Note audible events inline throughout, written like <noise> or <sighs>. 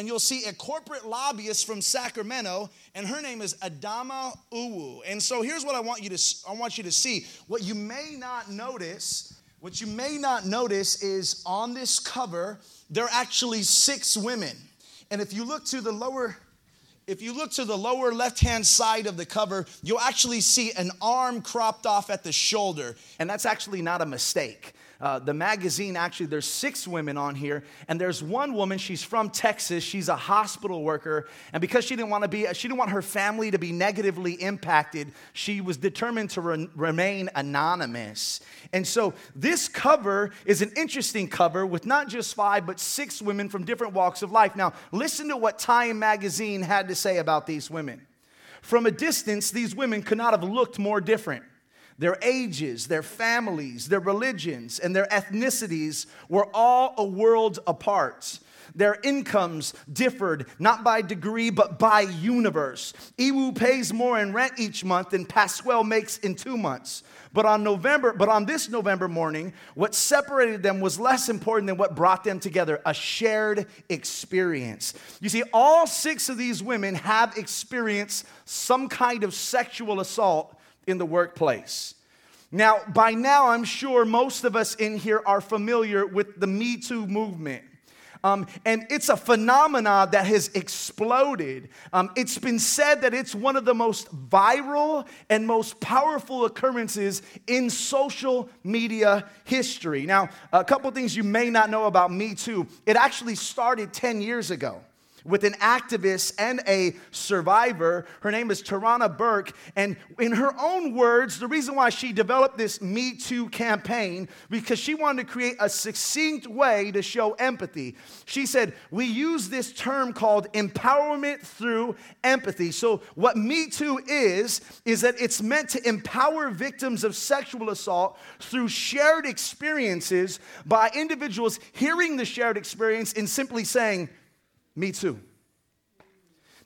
and you'll see a corporate lobbyist from Sacramento, and her name is Adama Iwu. And so here's what I want you to I want you to see. What you may not notice, what you may not notice is on this cover, there are actually six women. And if you look to the lower if you look to the lower left hand side of the cover, you'll actually see an arm cropped off at the shoulder. And that's actually not a mistake. Uh, the magazine actually there's six women on here and there's one woman she's from texas she's a hospital worker and because she didn't want to be she didn't want her family to be negatively impacted she was determined to re- remain anonymous. And so this cover is an interesting cover with not just five but six women from different walks of life. Now listen to what time magazine had to say about these women. From a distance these women could not have looked more different their ages, their families, their religions, and their ethnicities were all a world apart. Their incomes differed not by degree but by universe. Iwu pays more in rent each month than Pasquale makes in two months. But on November, but on this November morning, what separated them was less important than what brought them together, a shared experience. You see, all six of these women have experienced some kind of sexual assault in the workplace. Now, by now, I'm sure most of us in here are familiar with the Me Too movement. Um, and it's a phenomenon that has exploded. Um, it's been said that it's one of the most viral and most powerful occurrences in social media history. Now, a couple things you may not know about Me Too. It actually started 10 years ago with an activist and a survivor. Her name is Tarana Burke. And in her own words, the reason why she developed this Me Too campaign, because she wanted to create a succinct way to show empathy. She said, We use this term called empowerment through empathy. So, what Me Too is, is that it's meant to empower victims of sexual assault through shared experiences by individuals hearing the shared experience and simply saying, me too.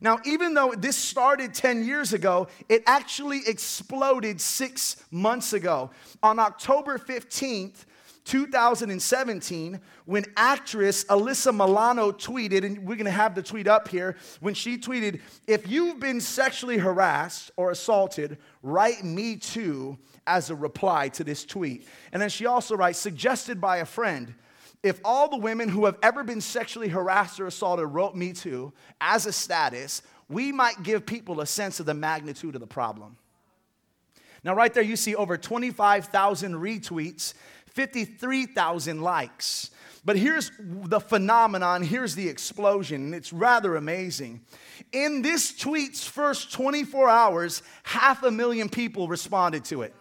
Now, even though this started 10 years ago, it actually exploded six months ago. On October 15th, 2017, when actress Alyssa Milano tweeted, and we're gonna have the tweet up here, when she tweeted, If you've been sexually harassed or assaulted, write me too as a reply to this tweet. And then she also writes, suggested by a friend if all the women who have ever been sexually harassed or assaulted wrote Me Too as a status, we might give people a sense of the magnitude of the problem. Now, right there, you see over 25,000 retweets, 53,000 likes. But here's the phenomenon, here's the explosion, and it's rather amazing. In this tweet's first 24 hours, half a million people responded to it.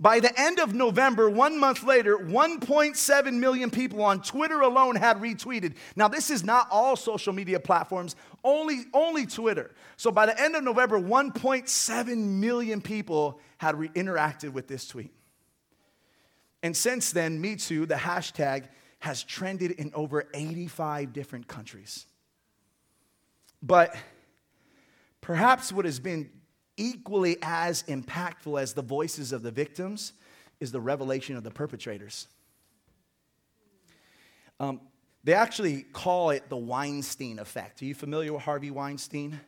By the end of November, one month later, 1.7 million people on Twitter alone had retweeted. Now, this is not all social media platforms, only, only Twitter. So by the end of November, 1.7 million people had re- interacted with this tweet. And since then, Me Too, the hashtag, has trended in over 85 different countries. But perhaps what has been equally as impactful as the voices of the victims is the revelation of the perpetrators. Um, they actually call it the Weinstein effect. Are you familiar with Harvey Weinstein?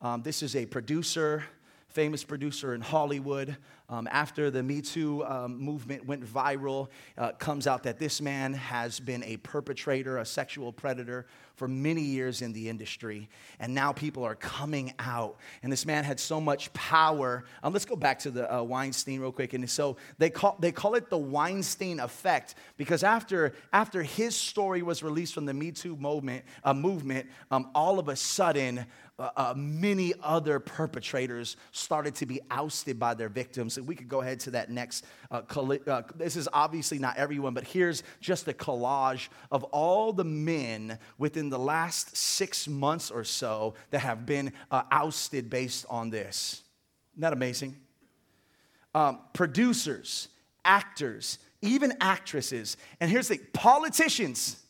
Um, this is a producer, famous producer in Hollywood. Um, after the Me Too um, movement went viral, uh, comes out that this man has been a perpetrator, a sexual predator for many years in the industry. And now people are coming out. And this man had so much power. Um, let's go back to the uh, Weinstein real quick. And so they call, they call it the Weinstein effect because after, after his story was released from the Me Too movement, uh, movement um, all of a sudden, uh, uh, many other perpetrators started to be ousted by their victims. And we could go ahead to that next. Uh, uh, this is obviously not everyone, but here's just a collage of all the men within the last six months or so that have been uh, ousted based on this. Isn't that amazing? Um, producers, actors, even actresses. And here's the politicians.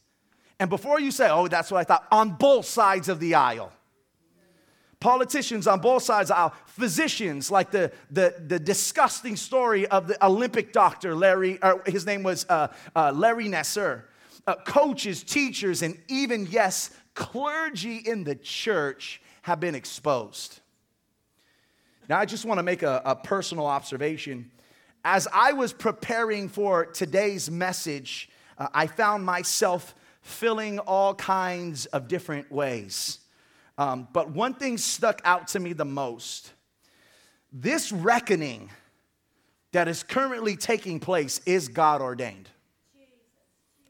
And before you say, oh, that's what I thought, on both sides of the aisle politicians on both sides of aisle, physicians, like the, the, the disgusting story of the Olympic doctor, Larry, his name was uh, uh, Larry Nassar, uh, coaches, teachers, and even, yes, clergy in the church have been exposed. Now, I just want to make a, a personal observation. As I was preparing for today's message, uh, I found myself filling all kinds of different ways. Um, but one thing stuck out to me the most this reckoning that is currently taking place is God ordained.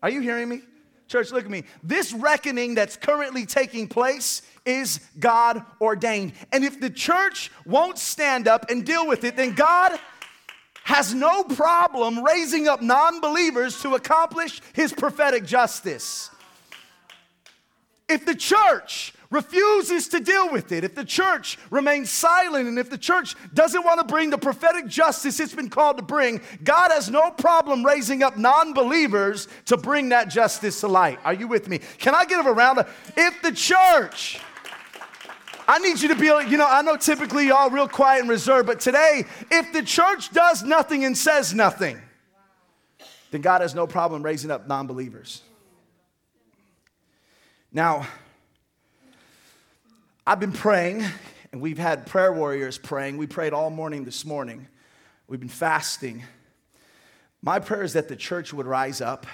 Are you hearing me? Church, look at me. This reckoning that's currently taking place is God ordained. And if the church won't stand up and deal with it, then God has no problem raising up non believers to accomplish his prophetic justice. If the church refuses to deal with it, if the church remains silent, and if the church doesn't want to bring the prophetic justice it's been called to bring, God has no problem raising up non believers to bring that justice to light. Are you with me? Can I give a round of if the church I need you to be, you know, I know typically y'all real quiet and reserved, but today, if the church does nothing and says nothing, then God has no problem raising up non believers. Now, I've been praying, and we've had prayer warriors praying. We prayed all morning this morning. We've been fasting. My prayer is that the church would rise up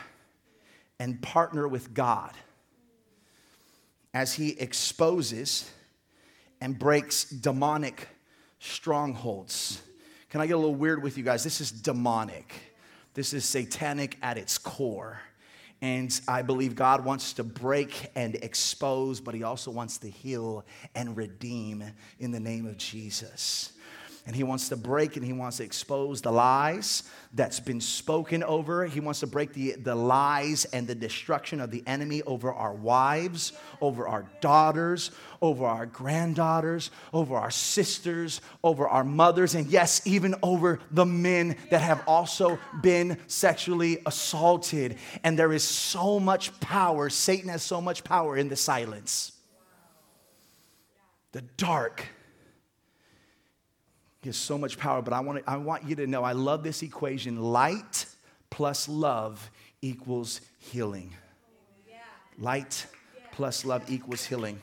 and partner with God as He exposes and breaks demonic strongholds. Can I get a little weird with you guys? This is demonic, this is satanic at its core. And I believe God wants to break and expose, but He also wants to heal and redeem in the name of Jesus and he wants to break and he wants to expose the lies that's been spoken over. He wants to break the, the lies and the destruction of the enemy over our wives, over our daughters, over our granddaughters, over our sisters, over our mothers, and yes, even over the men that have also been sexually assaulted. And there is so much power, Satan has so much power in the silence. The dark he has so much power, but I want, to, I want you to know I love this equation light plus love equals healing. Light plus love equals healing.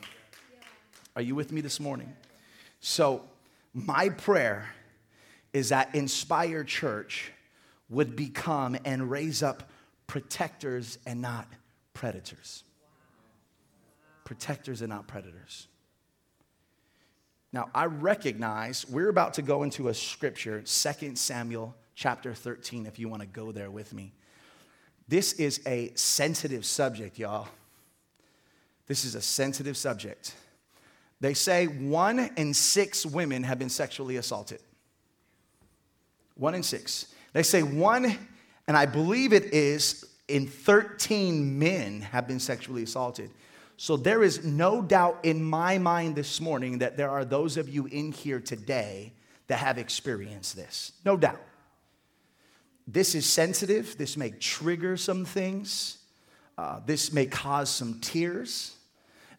Are you with me this morning? So, my prayer is that Inspire Church would become and raise up protectors and not predators. Protectors and not predators. Now, I recognize we're about to go into a scripture, 2 Samuel chapter 13, if you want to go there with me. This is a sensitive subject, y'all. This is a sensitive subject. They say one in six women have been sexually assaulted. One in six. They say one, and I believe it is in 13 men have been sexually assaulted. So there is no doubt in my mind this morning that there are those of you in here today that have experienced this. No doubt. This is sensitive. This may trigger some things. Uh, this may cause some tears.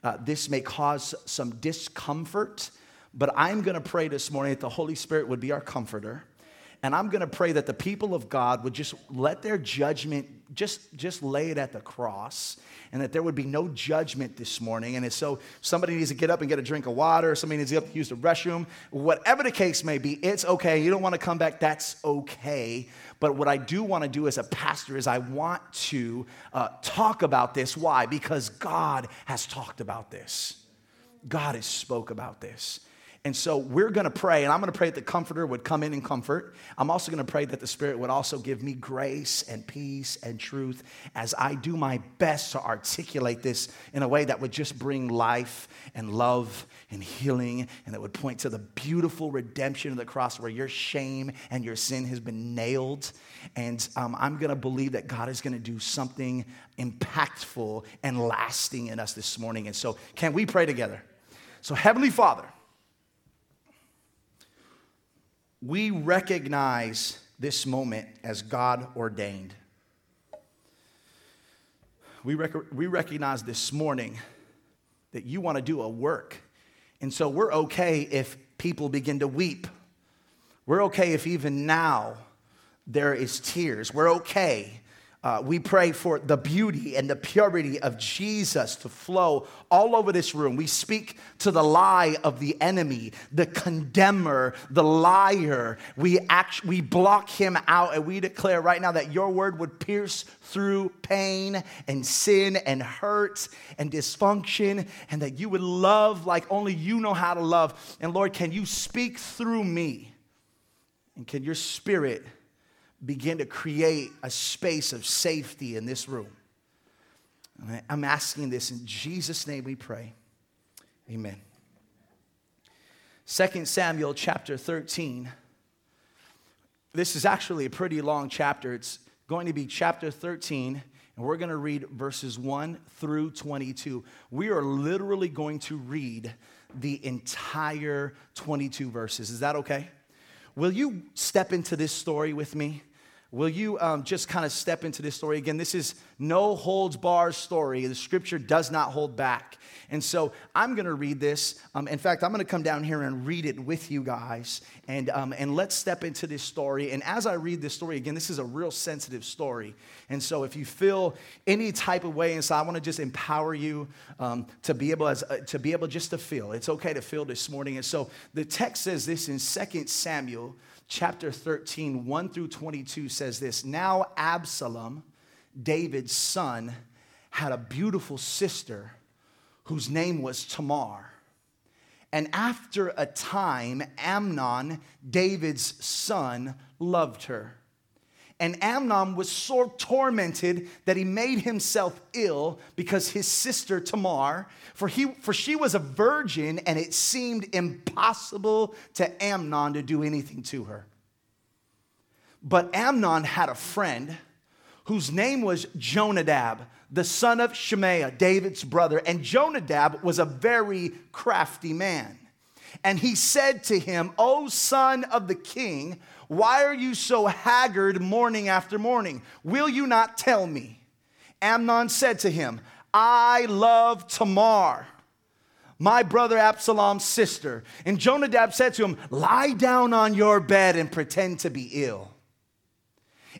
Uh, this may cause some discomfort. But I'm going to pray this morning that the Holy Spirit would be our comforter. And I'm going to pray that the people of God would just let their judgment just, just lay it at the cross and that there would be no judgment this morning. And so somebody needs to get up and get a drink of water, somebody needs to get up use the restroom, whatever the case may be, it's okay. You don't want to come back, that's okay. But what I do want to do as a pastor is I want to uh, talk about this. Why? Because God has talked about this. God has spoke about this. And so we're going to pray, and I'm going to pray that the Comforter would come in and comfort. I'm also going to pray that the Spirit would also give me grace and peace and truth as I do my best to articulate this in a way that would just bring life and love and healing, and that would point to the beautiful redemption of the cross where your shame and your sin has been nailed. And um, I'm going to believe that God is going to do something impactful and lasting in us this morning. And so, can we pray together? So, Heavenly Father, we recognize this moment as God ordained. We, rec- we recognize this morning that you want to do a work. And so we're okay if people begin to weep. We're okay if even now there is tears. We're okay Uh, we pray for the beauty and the purity of Jesus to flow all over this room. We speak to the lie of the enemy, the condemner, the liar. We, act, we block him out and we declare right now that your word would pierce through pain and sin and hurt and dysfunction and that you would love like only you know how to love. And Lord, can you speak through me? And can your spirit begin to create a space of safety in this room. I'm asking this in Jesus' name we pray. Amen. 2 Samuel chapter 13. This is actually a pretty long chapter. It's going to be chapter 13, and we're going to read verses 1 through 22. We are literally going to read the entire 22 verses. Is that okay? Will you step into this story with me? Will you um, just kind of step into this story again? This is no holds bar story. The scripture does not hold back. And so I'm going to read this. Um, in fact, I'm going to come down here and read it with you guys. And, um, and let's step into this story. And as I read this story, again, this is a real sensitive story. And so if you feel any type of way and so I want to just empower you um, to, be able as, uh, to be able just to feel. It's okay to feel this morning. And so the text says this in 2 Samuel chapter 13, 1 through 22 says this Now Absalom, David's son, had a beautiful sister whose name was Tamar. And after a time, Amnon, David's son, loved her. And Amnon was so tormented that he made himself ill because his sister Tamar, for, he, for she was a virgin and it seemed impossible to Amnon to do anything to her. But Amnon had a friend whose name was Jonadab, the son of Shemaiah, David's brother. And Jonadab was a very crafty man. And he said to him, O son of the king, why are you so haggard morning after morning? Will you not tell me? Amnon said to him, I love Tamar, my brother Absalom's sister. And Jonadab said to him, Lie down on your bed and pretend to be ill.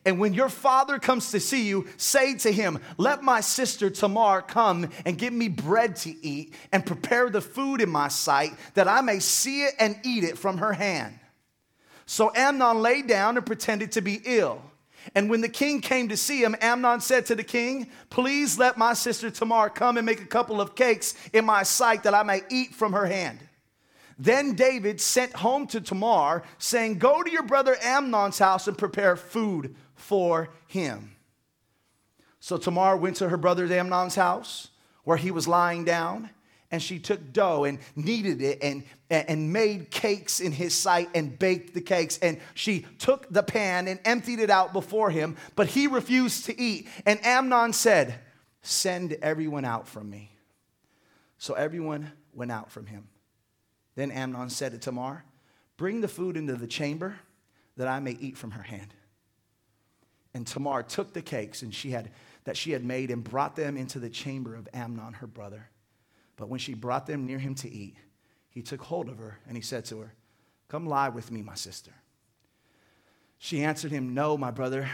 And when your father comes to see you, say to him, Let my sister Tamar come and give me bread to eat and prepare the food in my sight that I may see it and eat it from her hand. So Amnon lay down and pretended to be ill. And when the king came to see him, Amnon said to the king, Please let my sister Tamar come and make a couple of cakes in my sight that I may eat from her hand. Then David sent home to Tamar, saying, Go to your brother Amnon's house and prepare food for him. So Tamar went to her brother Amnon's house where he was lying down, and she took dough and kneaded it and, and made cakes in his sight and baked the cakes. And she took the pan and emptied it out before him, but he refused to eat. And Amnon said, Send everyone out from me. So everyone went out from him. Then Amnon said to Tamar, Bring the food into the chamber that I may eat from her hand. And Tamar took the cakes and she had, that she had made and brought them into the chamber of Amnon, her brother. But when she brought them near him to eat, he took hold of her and he said to her, Come lie with me, my sister. She answered him, No, my brother,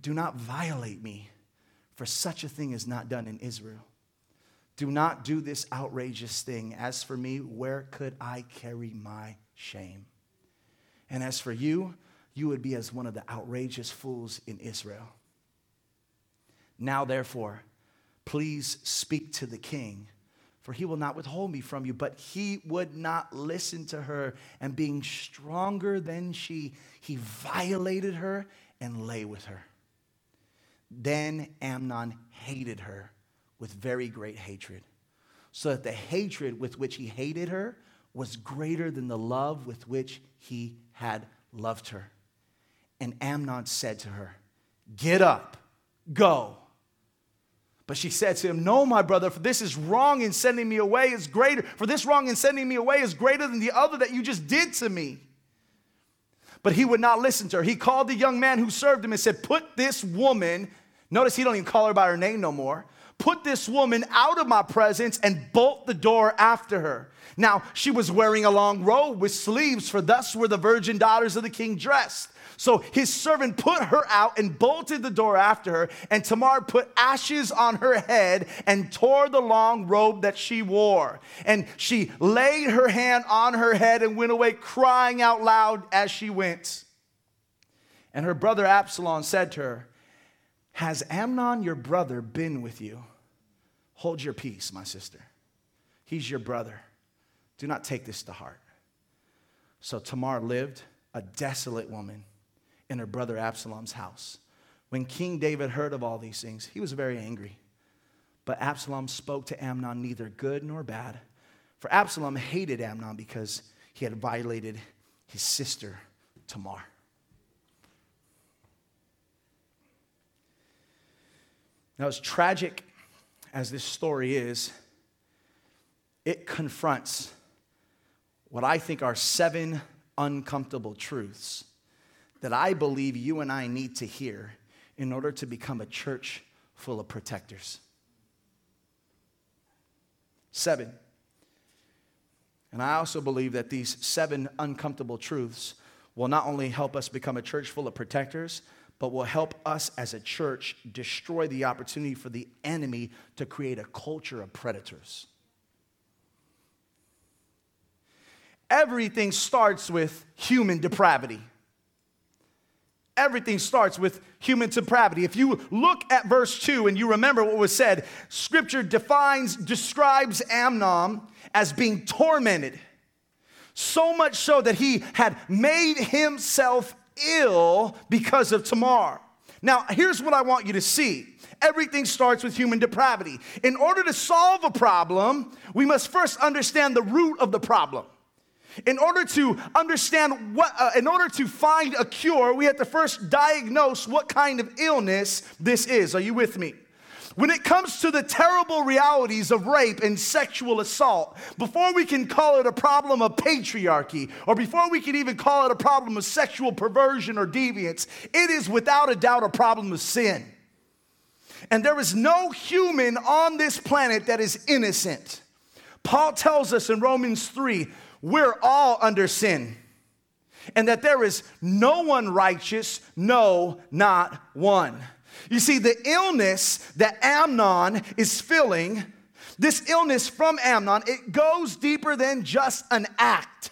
do not violate me, for such a thing is not done in Israel. Do not do this outrageous thing. As for me, where could I carry my shame? And as for you, you would be as one of the outrageous fools in Israel. Now, therefore, please speak to the king, for he will not withhold me from you. But he would not listen to her, and being stronger than she, he violated her and lay with her. Then Amnon hated her with very great hatred, so that the hatred with which he hated her was greater than the love with which he had loved her. And Amnon said to her, Get up, go. But she said to him, No, my brother, for this is wrong in sending me away is greater. For this wrong in sending me away is greater than the other that you just did to me. But he would not listen to her. He called the young man who served him and said, Put this woman, notice he don't even call her by her name no more. Put this woman out of my presence and bolt the door after her. Now, she was wearing a long robe with sleeves, for thus were the virgin daughters of the king dressed. So his servant put her out and bolted the door after her. And Tamar put ashes on her head and tore the long robe that she wore. And she laid her hand on her head and went away crying out loud as she went. And her brother Absalom said to her, Has Amnon your brother been with you? Hold your peace, my sister. He's your brother. Do not take this to heart. So Tamar lived a desolate woman in her brother Absalom's house. When King David heard of all these things, he was very angry. But Absalom spoke to Amnon neither good nor bad. For Absalom hated Amnon because he had violated his sister Tamar. Now, as tragic as this story is, it confronts what I think are seven uncomfortable truths that I believe you and I need to hear in order to become a church full of protectors. Seven. And I also believe that these seven uncomfortable truths will not only help us become a church full of protectors, but will help us as a church destroy the opportunity for the enemy to create a culture of predators. Everything starts with human depravity everything starts with human depravity. If you look at verse 2 and you remember what was said, scripture defines, describes Amnon as being tormented. So much so that he had made himself ill because of Tamar. Now, here's what I want you to see. Everything starts with human depravity. In order to solve a problem, we must first understand the root of the problem. In order to understand what, uh, in order to find a cure, we have to first diagnose what kind of illness this is. Are you with me? When it comes to the terrible realities of rape and sexual assault, before we can call it a problem of patriarchy, or before we can even call it a problem of sexual perversion or deviance, it is without a doubt a problem of sin. And there is no human on this planet that is innocent. Paul tells us in Romans 3 we're all under sin. And that there is no one righteous, no, not one. You see, the illness that Amnon is feeling, this illness from Amnon, it goes deeper than just an act.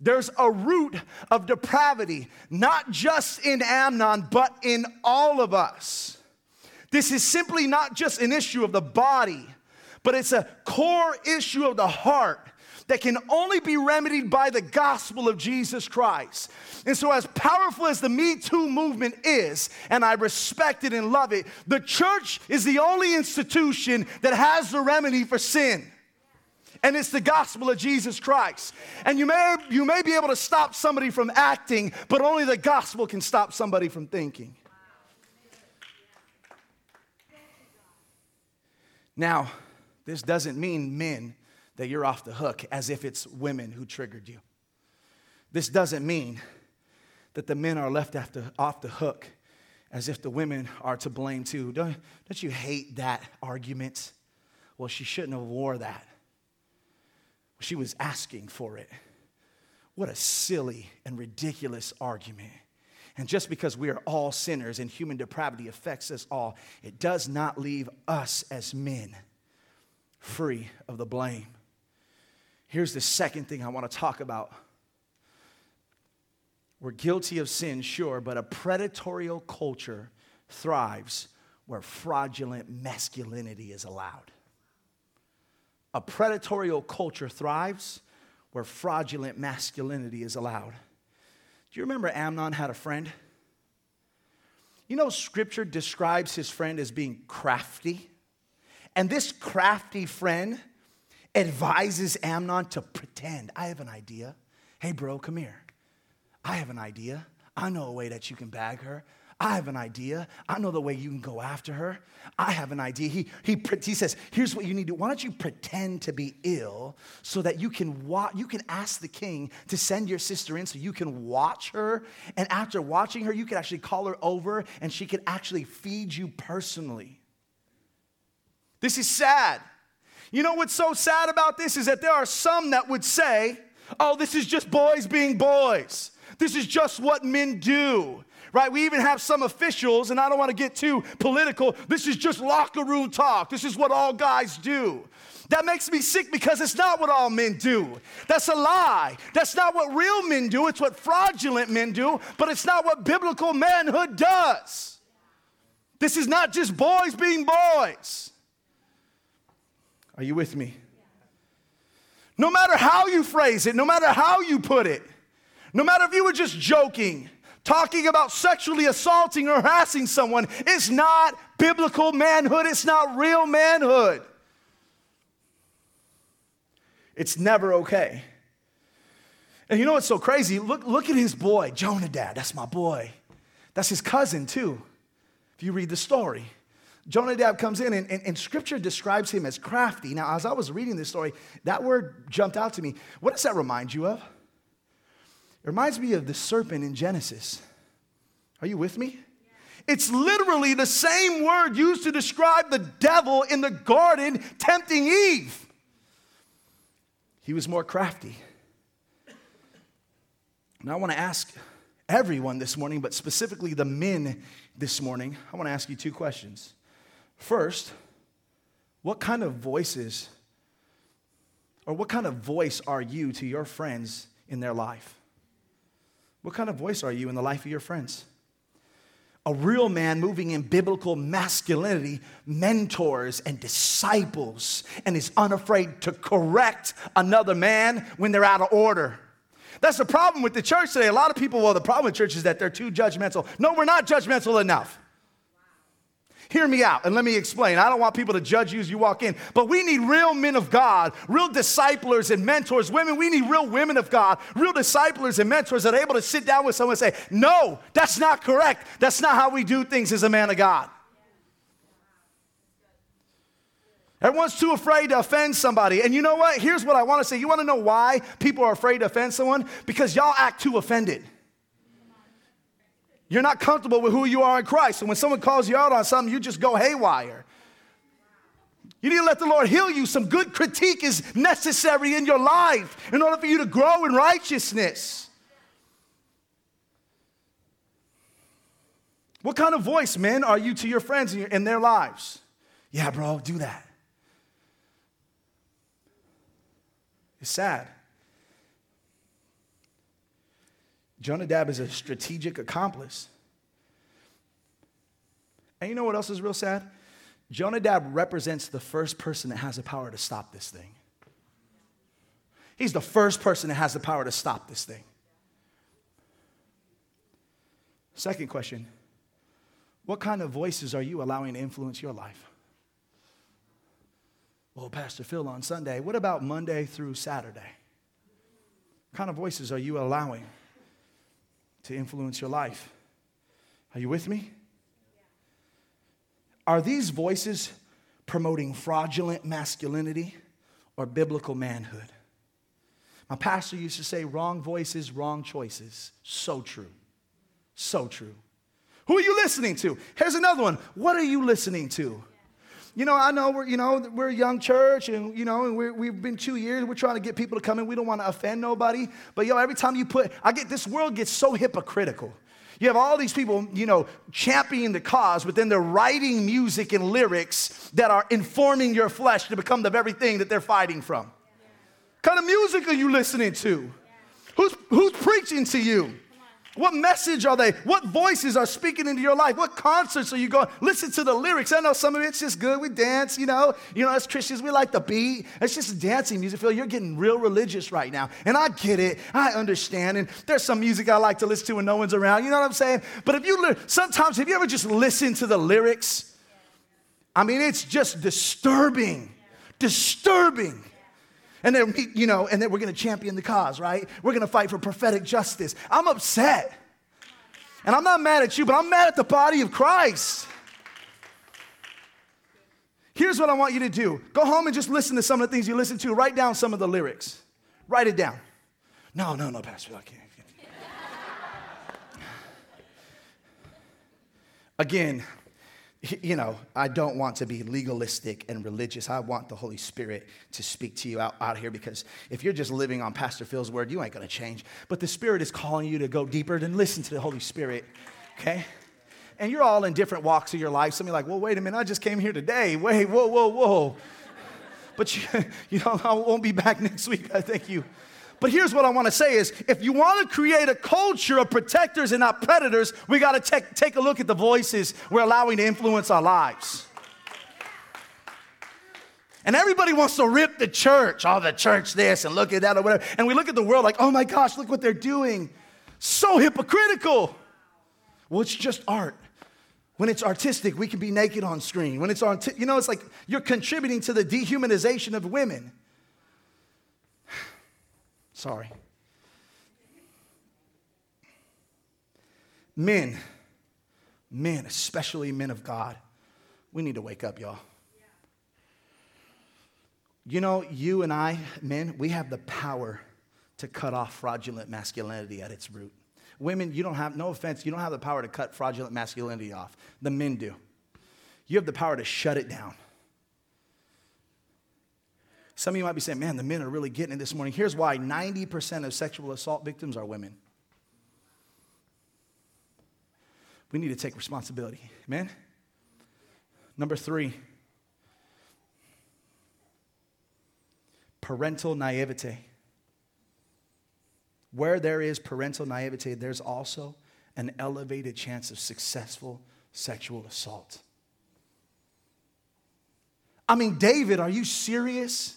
There's a root of depravity, not just in Amnon, but in all of us. This is simply not just an issue of the body, but it's a core issue of the heart that can only be remedied by the gospel of Jesus Christ. And so, as powerful as the Me Too movement is, and I respect it and love it, the church is the only institution that has the remedy for sin and it's the gospel of Jesus Christ. And you may, you may be able to stop somebody from acting, but only the gospel can stop somebody from thinking. Now, this doesn't mean men that you're off the hook as if it's women who triggered you. This doesn't mean that the men are left after, off the hook as if the women are to blame too. Don't, don't you hate that argument? Well, she shouldn't have wore that. She was asking for it. What a silly and ridiculous argument. And just because we are all sinners and human depravity affects us all, it does not leave us as men free of the blame. Here's the second thing I want to talk about. We're guilty of sin, sure, but a predatory culture thrives where fraudulent masculinity is allowed. A predatory culture thrives where fraudulent masculinity is allowed. Do you remember Amnon had a friend? You know, scripture describes his friend as being crafty. And this crafty friend advises Amnon to pretend. I have an idea. Hey, bro, come here. I have an idea. I know a way that you can bag her. I have an idea. I know the way you can go after her. I have an idea. He, he, he says, here's what you need to do. Why don't you pretend to be ill so that you can, wa- you can ask the king to send your sister in so you can watch her. And after watching her, you can actually call her over and she can actually feed you personally. This is sad. You know what's so sad about this is that there are some that would say, oh, this is just boys being boys. This is just what men do. Right? We even have some officials, and I don't want to get too political. This is just locker room talk. This is what all guys do. That makes me sick because it's not what all men do. That's a lie. That's not what real men do. It's what fraudulent men do, but it's not what biblical manhood does. This is not just boys being boys. Are you with me? No matter how you phrase it, no matter how you put it, no matter if you were just joking, talking about sexually assaulting or harassing someone, it's not biblical manhood, it's not real manhood. It's never okay. And you know what's so crazy? Look, look at his boy, Jonadab. That's my boy. That's his cousin, too, if you read the story. Jonadab comes in, and, and, and, scripture describes him as crafty. Now, as I was reading this story, that word jumped out to me. What does that remind you of? It reminds me of the serpent in Genesis. Are you with me? It's literally the same word used to describe the devil in the garden tempting Eve. He was more crafty. Now, I want to ask everyone this morning, but specifically the men this morning, I want to ask you two questions. First, what kind of voices or what kind of voice are you to your friends in their life? What kind of voice are you in the life of your friends? a real man moving in biblical masculinity mentors and disciples and is unafraid to correct another man when they're out of order. That's the problem with the church today. A lot of people, well, the problem with church is that they're too judgmental. No, we're not judgmental enough. Hear me out and let me explain. I don't want people to judge you as you walk in, but we need real men of God, real disciplers and mentors. Women, we need real women of God, real disciplers and mentors that are able to sit down with someone and say, No, that's not correct. That's not how we do things as a man of God. Everyone's too afraid to offend somebody. And you know what? Here's what I want to say. You want to know why people are afraid to offend someone? Because y'all act too offended. You're not comfortable with who you are in Christ. And when someone calls you out on something, you just go haywire. You need to let the Lord heal you. Some good critique is necessary in your life in order for you to grow in righteousness. What kind of voice, men, are you to your friends in, in their lives? Yeah, bro, do that. It's sad. Jonadab is a strategic accomplice. And you know what else is real sad? Jonadab represents the first person that has the power to stop this thing. He's the first person that has the power to stop this thing. Second question What kind of voices are you allowing to influence your life? Well, Pastor Phil, on Sunday, what about Monday through Saturday? What kind of voices are you allowing? To influence your life. Are you with me? Are these voices promoting fraudulent masculinity or biblical manhood? My pastor used to say, wrong voices, wrong choices. So true. So true. Who are you listening to? Here's another one. What are you listening to? You know, I know we're, you know, we're a young church and, you know, and we have been two years. We're trying to get people to come in. We don't want to offend nobody. But, yo, every time you put, I get, this world gets so hypocritical. You have all these people, you know, championing the cause, but then they're writing music and lyrics that are informing your flesh to become the very thing that they're fighting from. What kind of music are you listening to? Who's, who's preaching to you? What message are they? What voices are speaking into your life? What concerts are you going? Listen to the lyrics. I know some of it's just good. We dance, you know. You know, as Christians, we like the beat. It's just dancing music. Phil, you're getting real religious right now. And I get it. I understand. And there's some music I like to listen to when no one's around. You know what I'm saying? But if you sometimes, have you ever just listened to the lyrics? I mean, it's just disturbing. Disturbing and then you know, and then we're gonna champion the cause, right? We're gonna fight for prophetic justice. I'm upset. And I'm not mad at you, but I'm mad at the body of Christ. Here's what I want you to do go home and just listen to some of the things you listen to. Write down some of the lyrics. Write it down. No, no, no, Pastor, I can't. Again, you know, I don't want to be legalistic and religious. I want the Holy Spirit to speak to you out, out here because if you're just living on Pastor Phil's word, you ain't gonna change. But the Spirit is calling you to go deeper and listen to the Holy Spirit, okay? And you're all in different walks of your life. Some of you like, well, wait a minute, I just came here today. Wait, whoa, whoa, whoa. But you, <laughs> you know, I won't be back <laughs> next week. I thank you. But here's what I want to say is if you want to create a culture of protectors and not predators, we got to take, take a look at the voices we're allowing to influence our lives. And everybody wants to rip the church, oh, the church this and look at that or whatever. And we look at the world like, oh my gosh, look what they're doing. So hypocritical. Well, it's just art. When it's artistic, we can be naked on screen. When it's on, you know, it's like you're contributing to the dehumanization of women. Sorry. Men, men, especially men of God, we need to wake up, y'all. You know, you and I, men, we have the power to cut off fraudulent masculinity at its root. Women, you don't have, no offense, you don't have the power to cut fraudulent masculinity off. The men do. You have the power to shut it down. Some of you might be saying, man, the men are really getting it this morning. Here's why 90% of sexual assault victims are women. We need to take responsibility. Amen? Number three, parental naivete. Where there is parental naivete, there's also an elevated chance of successful sexual assault. I mean, David, are you serious?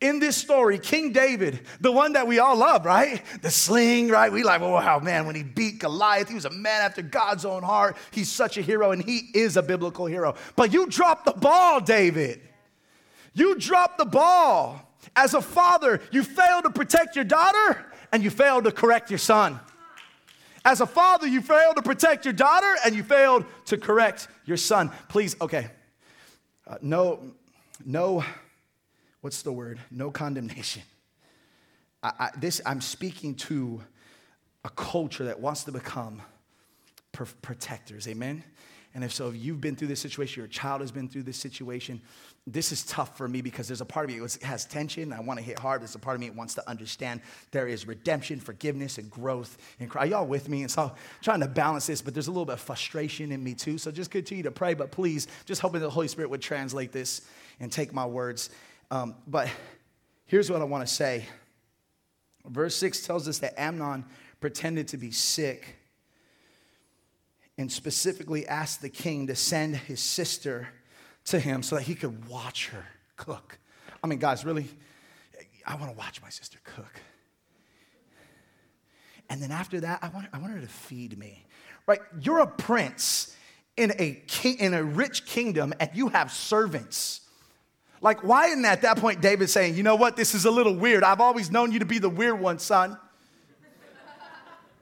In this story, King David, the one that we all love, right? The sling, right? We like, oh, wow, man, when he beat Goliath, he was a man after God's own heart. He's such a hero, and he is a biblical hero. But you dropped the ball, David. You dropped the ball. As a father, you failed to protect your daughter, and you failed to correct your son. As a father, you failed to protect your daughter, and you failed to correct your son. Please, okay. Uh, no, no what's the word? No condemnation. <laughs> I, I, this, I'm speaking to a culture that wants to become protectors. Amen? And if so, if you've been through this situation, your child has been through this situation, this is tough for me because there's a part of me that has tension. I want to hit hard. There's a part of me that wants to understand there is redemption, forgiveness, and growth Christ. Are y'all with me? And so I'm trying to balance this, but there's a little bit of frustration in me too. So just continue to pray, but please, just hoping the Holy Spirit would translate this and take my words um, but here's what I want to say. Verse 6 tells us that Amnon pretended to be sick and specifically asked the king to send his sister to him so that he could watch her cook. I mean, guys, really, I want to watch my sister cook. And then after that, I want, I want her to feed me. Right? You're a prince in a, king, in a rich kingdom and you have servants. Like, why isn't at that point David saying, you know what, this is a little weird. I've always known you to be the weird one, son.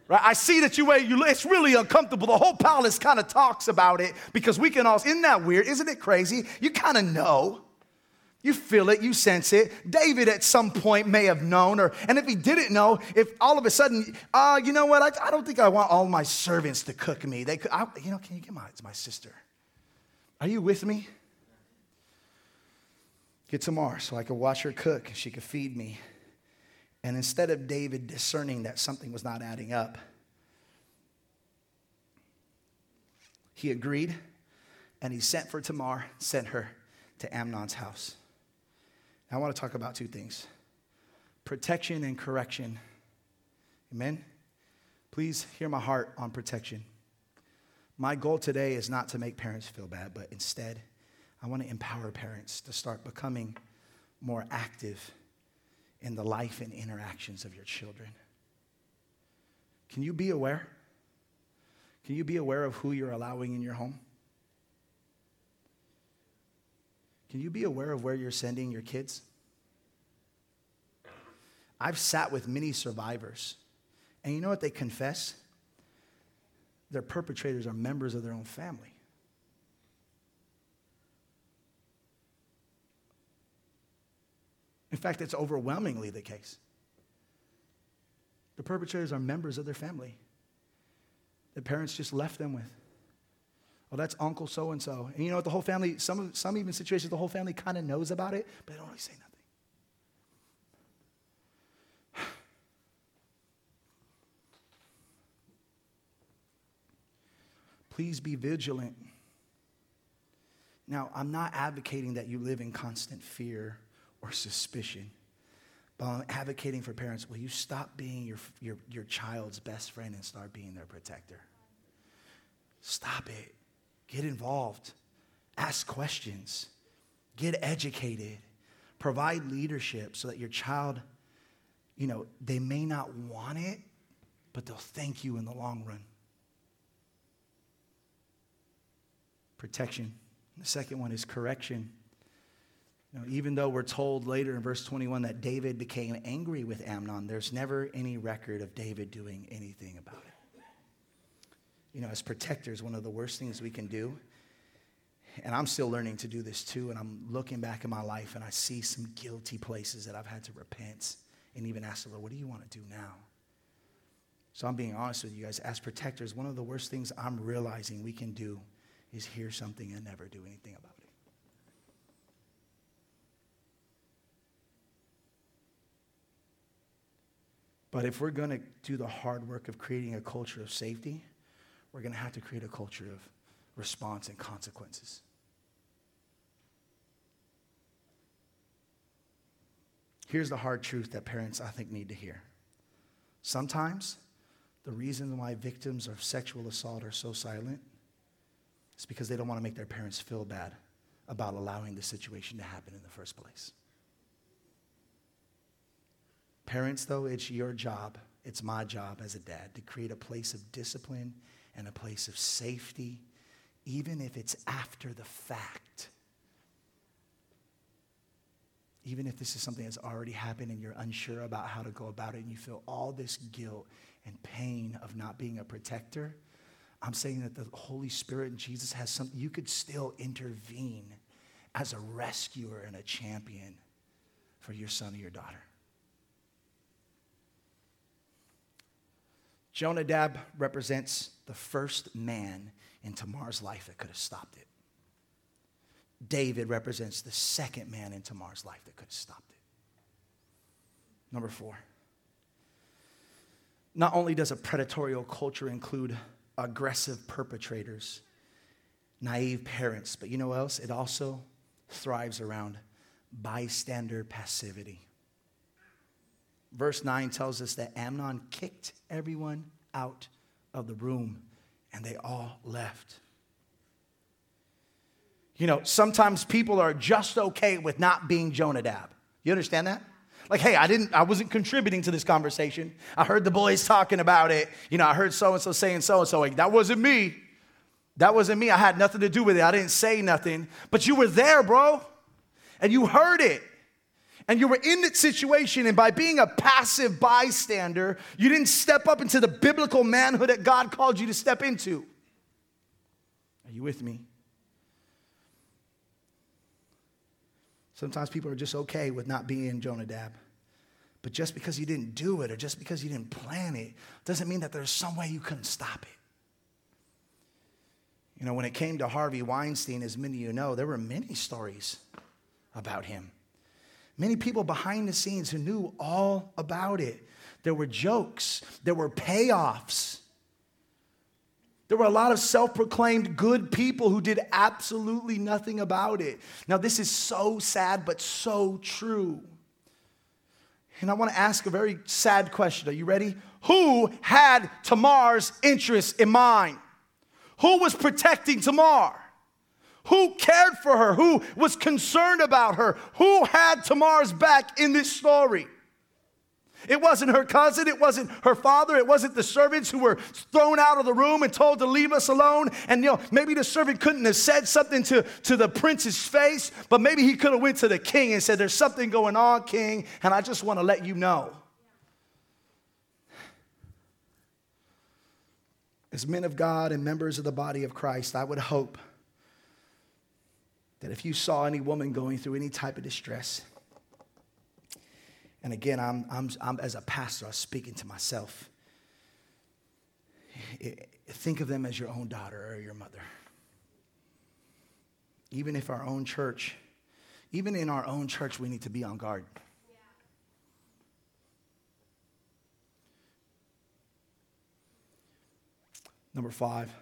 Right? I see that you, you it's really uncomfortable. The whole palace kind of talks about it because we can all, isn't that weird? Isn't it crazy? You kind of know. You feel it, you sense it. David at some point may have known, or and if he didn't know, if all of a sudden, uh, you know what? I, I don't think I want all my servants to cook me. They could, I, you know, can you get my, it's my sister? Are you with me? Get Tamar so I could watch her cook and she could feed me. And instead of David discerning that something was not adding up, he agreed and he sent for Tamar, sent her to Amnon's house. Now, I want to talk about two things protection and correction. Amen? Please hear my heart on protection. My goal today is not to make parents feel bad, but instead, I want to empower parents to start becoming more active in the life and interactions of your children. Can you be aware? Can you be aware of who you're allowing in your home? Can you be aware of where you're sending your kids? I've sat with many survivors, and you know what they confess? Their perpetrators are members of their own family. In fact, it's overwhelmingly the case. The perpetrators are members of their family. The parents just left them with. Oh, that's Uncle so and so. And you know what? The whole family, some, some even situations, the whole family kind of knows about it, but they don't really say nothing. <sighs> Please be vigilant. Now, I'm not advocating that you live in constant fear or suspicion, but I'm advocating for parents will you stop being your, your, your child's best friend and start being their protector? Stop it. Get involved. Ask questions. Get educated. Provide leadership so that your child, you know, they may not want it, but they'll thank you in the long run. protection. The second one is correction. Even though we're told later in verse 21 that David became angry with Amnon, there's never any record of David doing anything about it. You know, as protectors, one of the worst things we can do, and I'm still learning to do this too, and I'm looking back in my life and I see some guilty places that I've had to repent and even ask the Lord, what do you want to do now? So I'm being honest with you guys. As protectors, one of the worst things I'm realizing we can do is hear something and never do anything about it. But if we're going to do the hard work of creating a culture of safety, we're going to have to create a culture of response and consequences. Here's the hard truth that parents, I think, need to hear. Sometimes the reason why victims of sexual assault are so silent is because they don't want to make their parents feel bad about allowing the situation to happen in the first place. Parents, though, it's your job, it's my job as a dad to create a place of discipline and a place of safety, even if it's after the fact. Even if this is something that's already happened and you're unsure about how to go about it and you feel all this guilt and pain of not being a protector, I'm saying that the Holy Spirit and Jesus has something, you could still intervene as a rescuer and a champion for your son or your daughter. Jonadab represents the first man in Tamar's life that could have stopped it. David represents the second man in Tamar's life that could have stopped it. Number four. Not only does a predatory culture include aggressive perpetrators, naive parents. But you know what else? It also thrives around bystander passivity. Verse 9 tells us that Amnon kicked everyone out of the room and they all left. You know, sometimes people are just okay with not being Jonadab. You understand that? Like, hey, I didn't, I wasn't contributing to this conversation. I heard the boys talking about it. You know, I heard so and so saying so and so. Like, that wasn't me. That wasn't me. I had nothing to do with it. I didn't say nothing. But you were there, bro. And you heard it. And you were in that situation, and by being a passive bystander, you didn't step up into the biblical manhood that God called you to step into. Are you with me? Sometimes people are just okay with not being Jonadab. But just because you didn't do it or just because you didn't plan it doesn't mean that there's some way you couldn't stop it. You know, when it came to Harvey Weinstein, as many of you know, there were many stories about him. Many people behind the scenes who knew all about it. There were jokes, there were payoffs. There were a lot of self proclaimed good people who did absolutely nothing about it. Now, this is so sad, but so true. And I want to ask a very sad question. Are you ready? Who had Tamar's interest in mind? Who was protecting Tamar? Who cared for her? Who was concerned about her? Who had Tamar's back in this story? It wasn't her cousin. It wasn't her father. It wasn't the servants who were thrown out of the room and told to leave us alone. And you know, maybe the servant couldn't have said something to, to the prince's face, but maybe he could have went to the king and said, There's something going on, king, and I just want to let you know. As men of God and members of the body of Christ, I would hope that if you saw any woman going through any type of distress, and again, I'm, I'm, I'm, as a pastor, I'm speaking to myself. Think of them as your own daughter or your mother. even if our own church, even in our own church, we need to be on guard. Number five,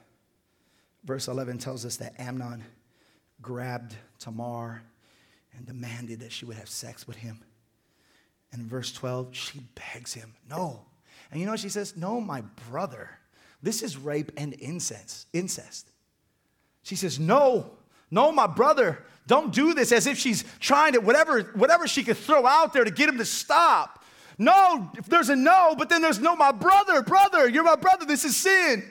verse 11 tells us that Amnon grabbed Tamar and demanded that she would have sex with him. And in verse 12, she begs him, No. And you know she says? No, my brother. This is rape and incest. incest. She says, No, no, my brother. Don't do this as if she's trying to, whatever, whatever she could throw out there to get him to stop. No, if there's a no, but then there's no, my brother, brother, you're my brother. This is sin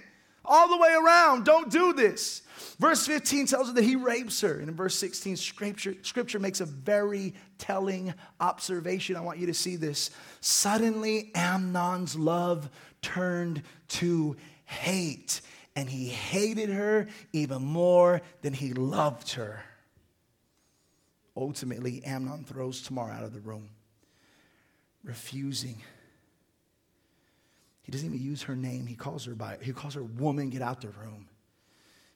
all the way around. Don't do this. Verse 15 tells her that he rapes her. And in verse 16, scripture, scripture makes a very telling observation. I want you to see this. Suddenly, Amnon's love turned to hate, and he hated her even more than he loved her. Ultimately, Amnon throws Tamar out of the room, refusing he doesn't even use her name. He calls her by he calls her woman, get out the room.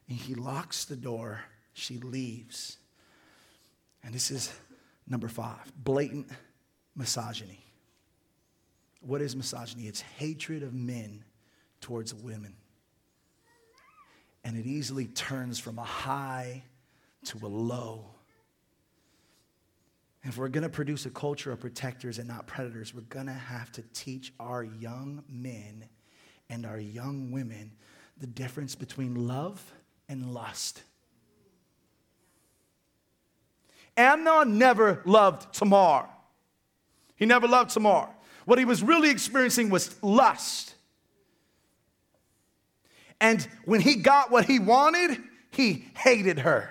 And he locks the door. She leaves. And this is number five blatant misogyny. What is misogyny? It's hatred of men towards women. And it easily turns from a high to a low. If we're going to produce a culture of protectors and not predators, we're going to have to teach our young men and our young women the difference between love and lust. Amnon never loved Tamar. He never loved Tamar. What he was really experiencing was lust. And when he got what he wanted, he hated her.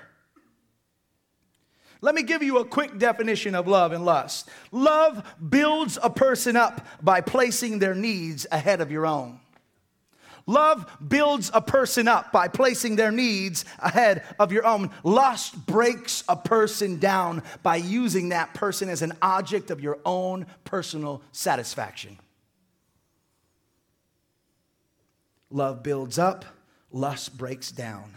Let me give you a quick definition of love and lust. Love builds a person up by placing their needs ahead of your own. Love builds a person up by placing their needs ahead of your own. Lust breaks a person down by using that person as an object of your own personal satisfaction. Love builds up, lust breaks down.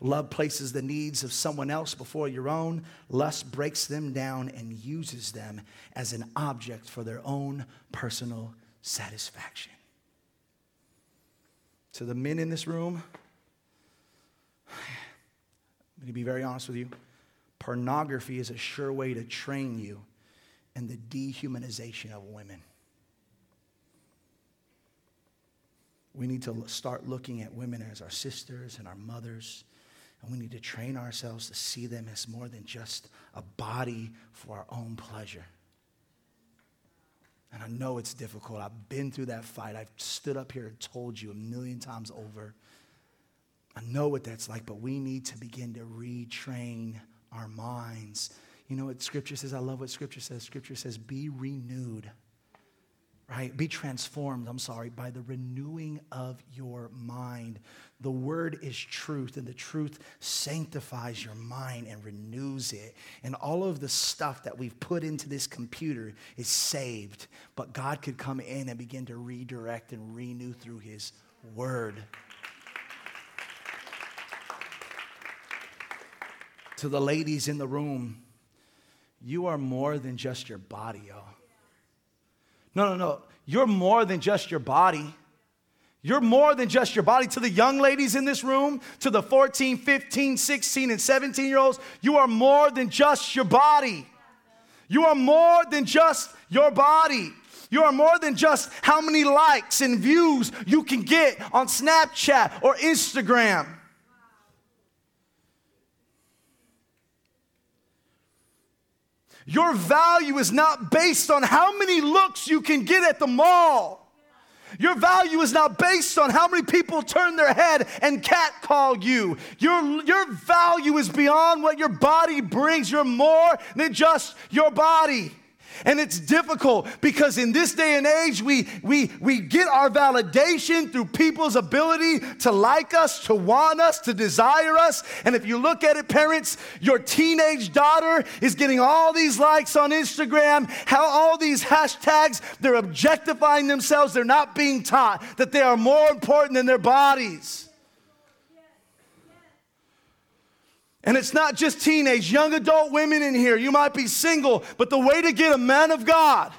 Love places the needs of someone else before your own. Lust breaks them down and uses them as an object for their own personal satisfaction. To the men in this room, I'm going to be very honest with you. Pornography is a sure way to train you in the dehumanization of women. We need to start looking at women as our sisters and our mothers and we need to train ourselves to see them as more than just a body for our own pleasure. And I know it's difficult. I've been through that fight. I've stood up here and told you a million times over. I know what that's like, but we need to begin to retrain our minds. You know what Scripture says? I love what Scripture says. Scripture says, be renewed right? Be transformed, I'm sorry, by the renewing of your mind. The word is truth, and the truth sanctifies your mind and renews it. And all of the stuff that we've put into this computer is saved, but God could come in and begin to redirect and renew through his word. To the ladies in the room, you are more than just your body, y'all. No, no, no. You're more than just your body. You're more than just your body. To the young ladies in this room, to the 14, 15, 16, and 17 year olds, you are more than just your body. You are more than just your body. You are more than just how many likes and views you can get on Snapchat or Instagram. Your value is not based on how many looks you can get at the mall. Your value is not based on how many people turn their head and catcall you. Your, your value is beyond what your body brings. You're more than just your body. And it's difficult because in this day and age, we, we, we get our validation through people's ability to like us, to want us, to desire us. And if you look at it, parents, your teenage daughter is getting all these likes on Instagram, how all these hashtags, they're objectifying themselves. They're not being taught that they are more important than their bodies. And it's not just teenage, young adult women in here. You might be single, but the way to get a man of God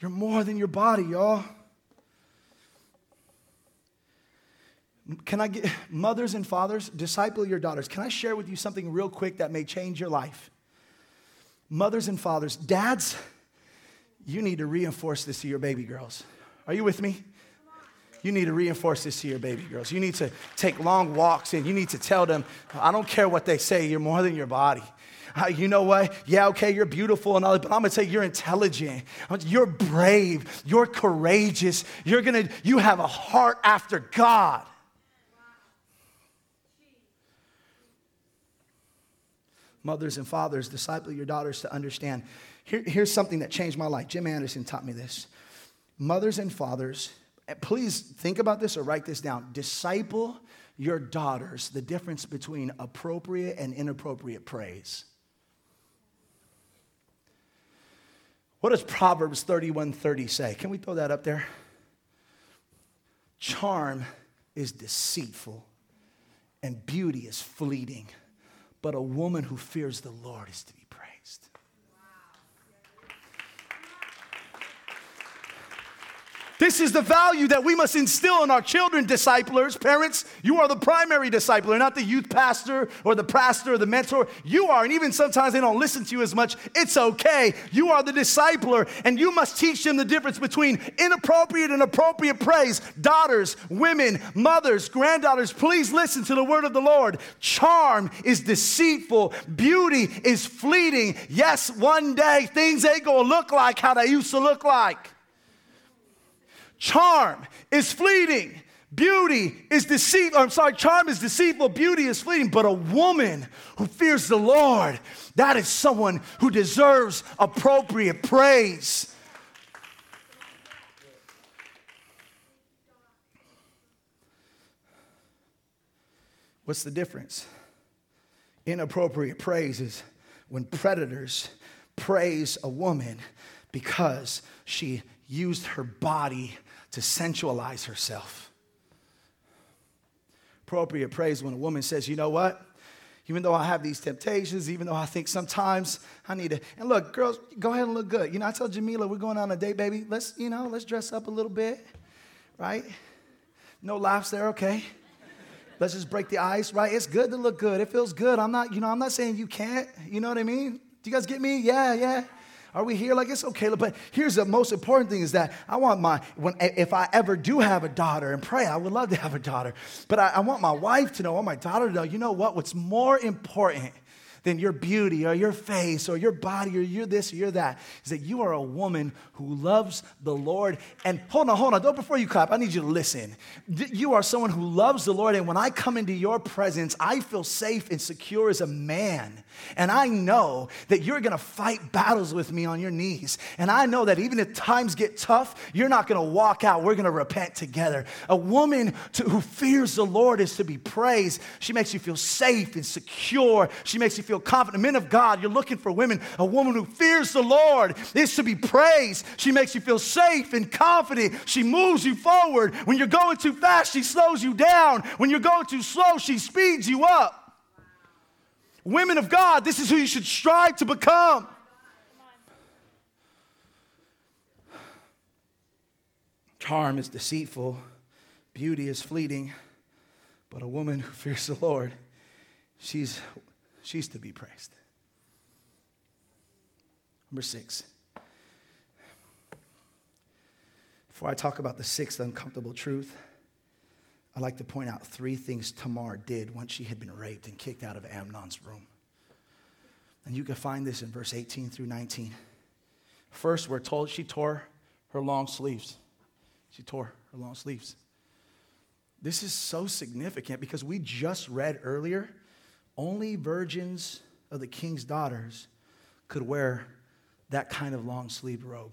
You're more than your body, y'all. Can I get mothers and fathers, disciple your daughters? Can I share with you something real quick that may change your life? Mothers and fathers, dads, you need to reinforce this to your baby girls. Are you with me? You need to reinforce this to your baby girls. You need to take long walks and you need to tell them, I don't care what they say, you're more than your body. Uh, you know what? Yeah, okay, you're beautiful and all that, but I'm gonna say you're intelligent. You're brave. You're courageous. You're gonna, you have a heart after God. Mothers and fathers, disciple your daughters to understand. Here, here's something that changed my life. Jim Anderson taught me this. Mothers and fathers, please think about this or write this down. Disciple your daughters the difference between appropriate and inappropriate praise. What does Proverbs 31:30 say? Can we throw that up there? Charm is deceitful and beauty is fleeting, but a woman who fears the Lord is to be praised. This is the value that we must instill in our children, disciplers. Parents, you are the primary discipler, not the youth pastor or the pastor or the mentor. You are, and even sometimes they don't listen to you as much. It's okay. You are the discipler, and you must teach them the difference between inappropriate and appropriate praise. Daughters, women, mothers, granddaughters, please listen to the word of the Lord. Charm is deceitful, beauty is fleeting. Yes, one day things ain't gonna look like how they used to look like. Charm is fleeting. Beauty is deceitful. I'm sorry, charm is deceitful. Beauty is fleeting. But a woman who fears the Lord, that is someone who deserves appropriate praise. What's the difference? Inappropriate praise is when predators praise a woman because she used her body to sensualize herself. Appropriate praise when a woman says, you know what? Even though I have these temptations, even though I think sometimes I need to, and look, girls, go ahead and look good. You know, I tell Jamila, we're going on a date, baby. Let's, you know, let's dress up a little bit, right? No laughs there, okay? Let's just break the ice, right? It's good to look good. It feels good. I'm not, you know, I'm not saying you can't. You know what I mean? Do you guys get me? Yeah, yeah. Are we here? Like it's okay, but here's the most important thing is that I want my when if I ever do have a daughter and pray, I would love to have a daughter, but I, I want my wife to know, I want my daughter to know. You know what? What's more important than your beauty or your face or your body or you're this or you're that is that you are a woman who loves the Lord. And hold on, hold on, don't before you clap, I need you to listen. You are someone who loves the Lord, and when I come into your presence, I feel safe and secure as a man. And I know that you're gonna fight battles with me on your knees. And I know that even if times get tough, you're not gonna walk out. We're gonna repent together. A woman to, who fears the Lord is to be praised. She makes you feel safe and secure. She makes you feel confident. Men of God, you're looking for women. A woman who fears the Lord is to be praised. She makes you feel safe and confident. She moves you forward. When you're going too fast, she slows you down. When you're going too slow, she speeds you up. Women of God, this is who you should strive to become. Charm is deceitful, beauty is fleeting, but a woman who fears the Lord She's, she's to be praised. Number six. Before I talk about the sixth uncomfortable truth, I'd like to point out three things Tamar did once she had been raped and kicked out of Amnon's room. And you can find this in verse 18 through 19. First, we're told she tore her long sleeves. She tore her long sleeves. This is so significant because we just read earlier only virgins of the king's daughters could wear that kind of long sleeved robe.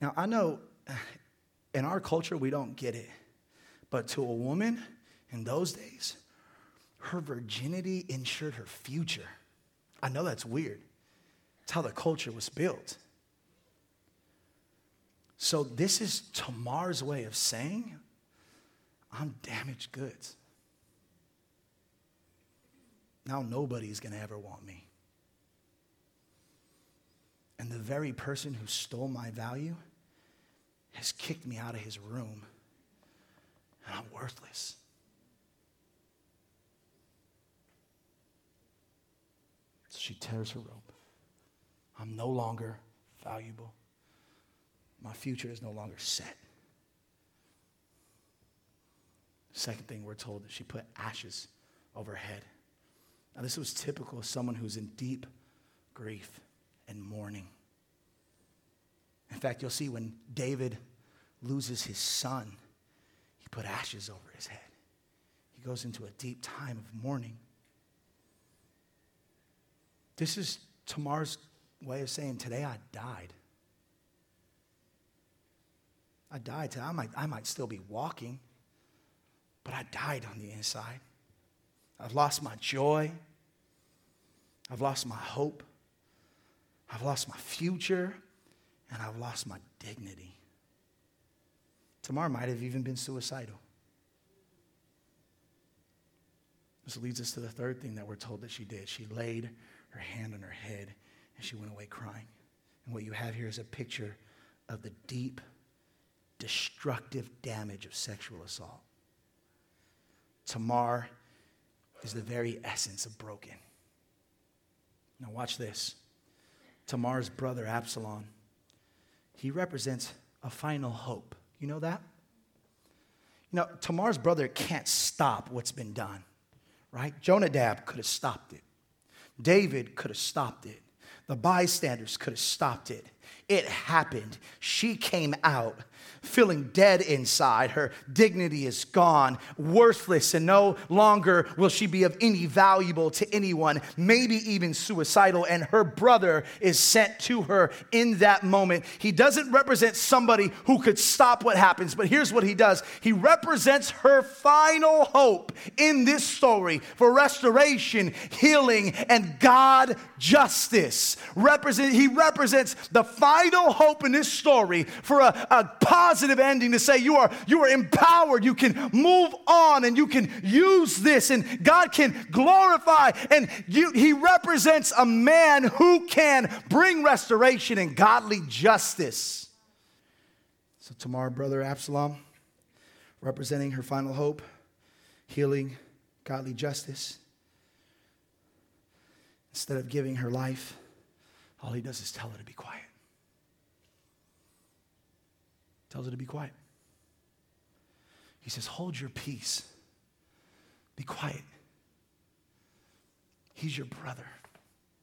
Now, I know in our culture we don't get it, but to a woman in those days, her virginity ensured her future. I know that's weird. It's how the culture was built. So, this is Tamar's way of saying, I'm damaged goods. Now, nobody's going to ever want me. And the very person who stole my value has kicked me out of his room, and I'm worthless. So she tears her robe. I'm no longer valuable. My future is no longer set. Second thing we're told is she put ashes over her head. Now, this was typical of someone who's in deep grief and mourning. In fact, you'll see when David loses his son, he put ashes over his head. He goes into a deep time of mourning. This is Tamar's way of saying, Today I died. I died. Today. I might, I might still be walking, but I died on the inside. I've lost my joy. I've lost my hope. I've lost my future. And I've lost my dignity. Tamar might have even been suicidal. This leads us to the third thing that we're told that she did. She laid her hand on her head and she went away crying. And what you have here is a picture of the deep, destructive damage of sexual assault. Tamar is the very essence of broken. Now, watch this. Tamar's brother, Absalom, he represents a final hope. You know that? You know, Tamar's brother can't stop what's been done, right? Jonadab could have stopped it, David could have stopped it, the bystanders could have stopped it. It happened. She came out feeling dead inside. Her dignity is gone, worthless, and no longer will she be of any valuable to anyone, maybe even suicidal. And her brother is sent to her in that moment. He doesn't represent somebody who could stop what happens, but here's what he does he represents her final hope in this story for restoration, healing, and God justice. Represent, he represents the final hope in this story for a, a positive ending to say you are, you are empowered, you can move on, and you can use this, and God can glorify. And you, He represents a man who can bring restoration and godly justice. So, Tamar, brother Absalom, representing her final hope, healing, godly justice. Instead of giving her life, all he does is tell her to be quiet. Tells her to be quiet. He says, Hold your peace. Be quiet. He's your brother,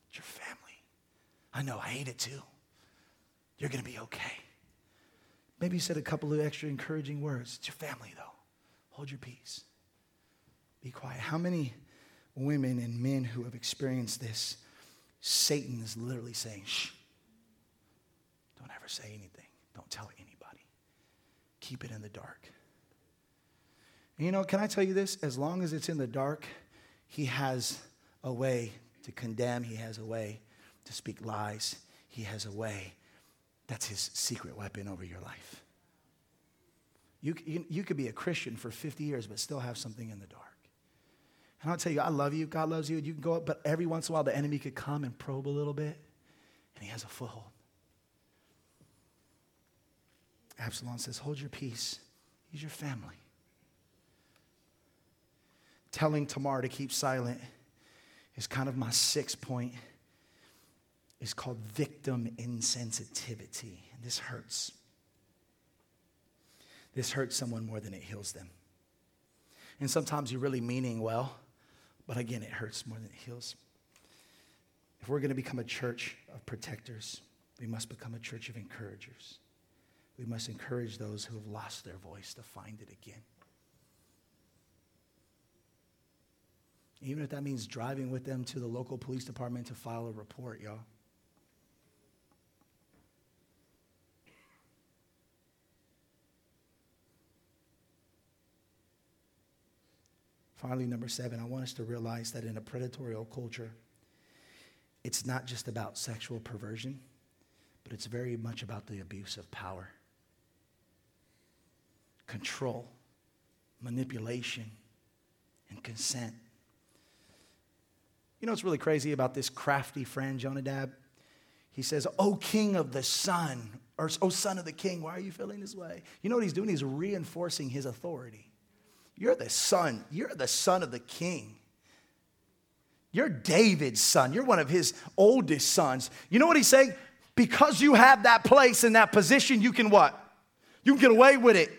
it's your family. I know, I hate it too. You're going to be okay. Maybe he said a couple of extra encouraging words. It's your family, though. Hold your peace. Be quiet. How many women and men who have experienced this, Satan is literally saying, shh, don't ever say anything. Don't tell keep it in the dark. And you know, can I tell you this? As long as it's in the dark, he has a way to condemn, he has a way to speak lies, he has a way. That's his secret weapon over your life. You, you, you could be a Christian for 50 years, but still have something in the dark. And I'll tell you, I love you. God loves you. You can go up, but every once in a while, the enemy could come and probe a little bit, and he has a foothold. Absalom says, Hold your peace. He's your family. Telling Tamar to keep silent is kind of my sixth point. It's called victim insensitivity. And this hurts. This hurts someone more than it heals them. And sometimes you're really meaning well, but again, it hurts more than it heals. If we're going to become a church of protectors, we must become a church of encouragers. We must encourage those who have lost their voice to find it again. Even if that means driving with them to the local police department to file a report, y'all. Finally, number seven, I want us to realize that in a predatory culture, it's not just about sexual perversion, but it's very much about the abuse of power. Control, manipulation, and consent. You know what's really crazy about this crafty friend, Jonadab? He says, O king of the sun, or O son of the king, why are you feeling this way? You know what he's doing? He's reinforcing his authority. You're the son, you're the son of the king. You're David's son. You're one of his oldest sons. You know what he's saying? Because you have that place and that position, you can what? You can get away with it.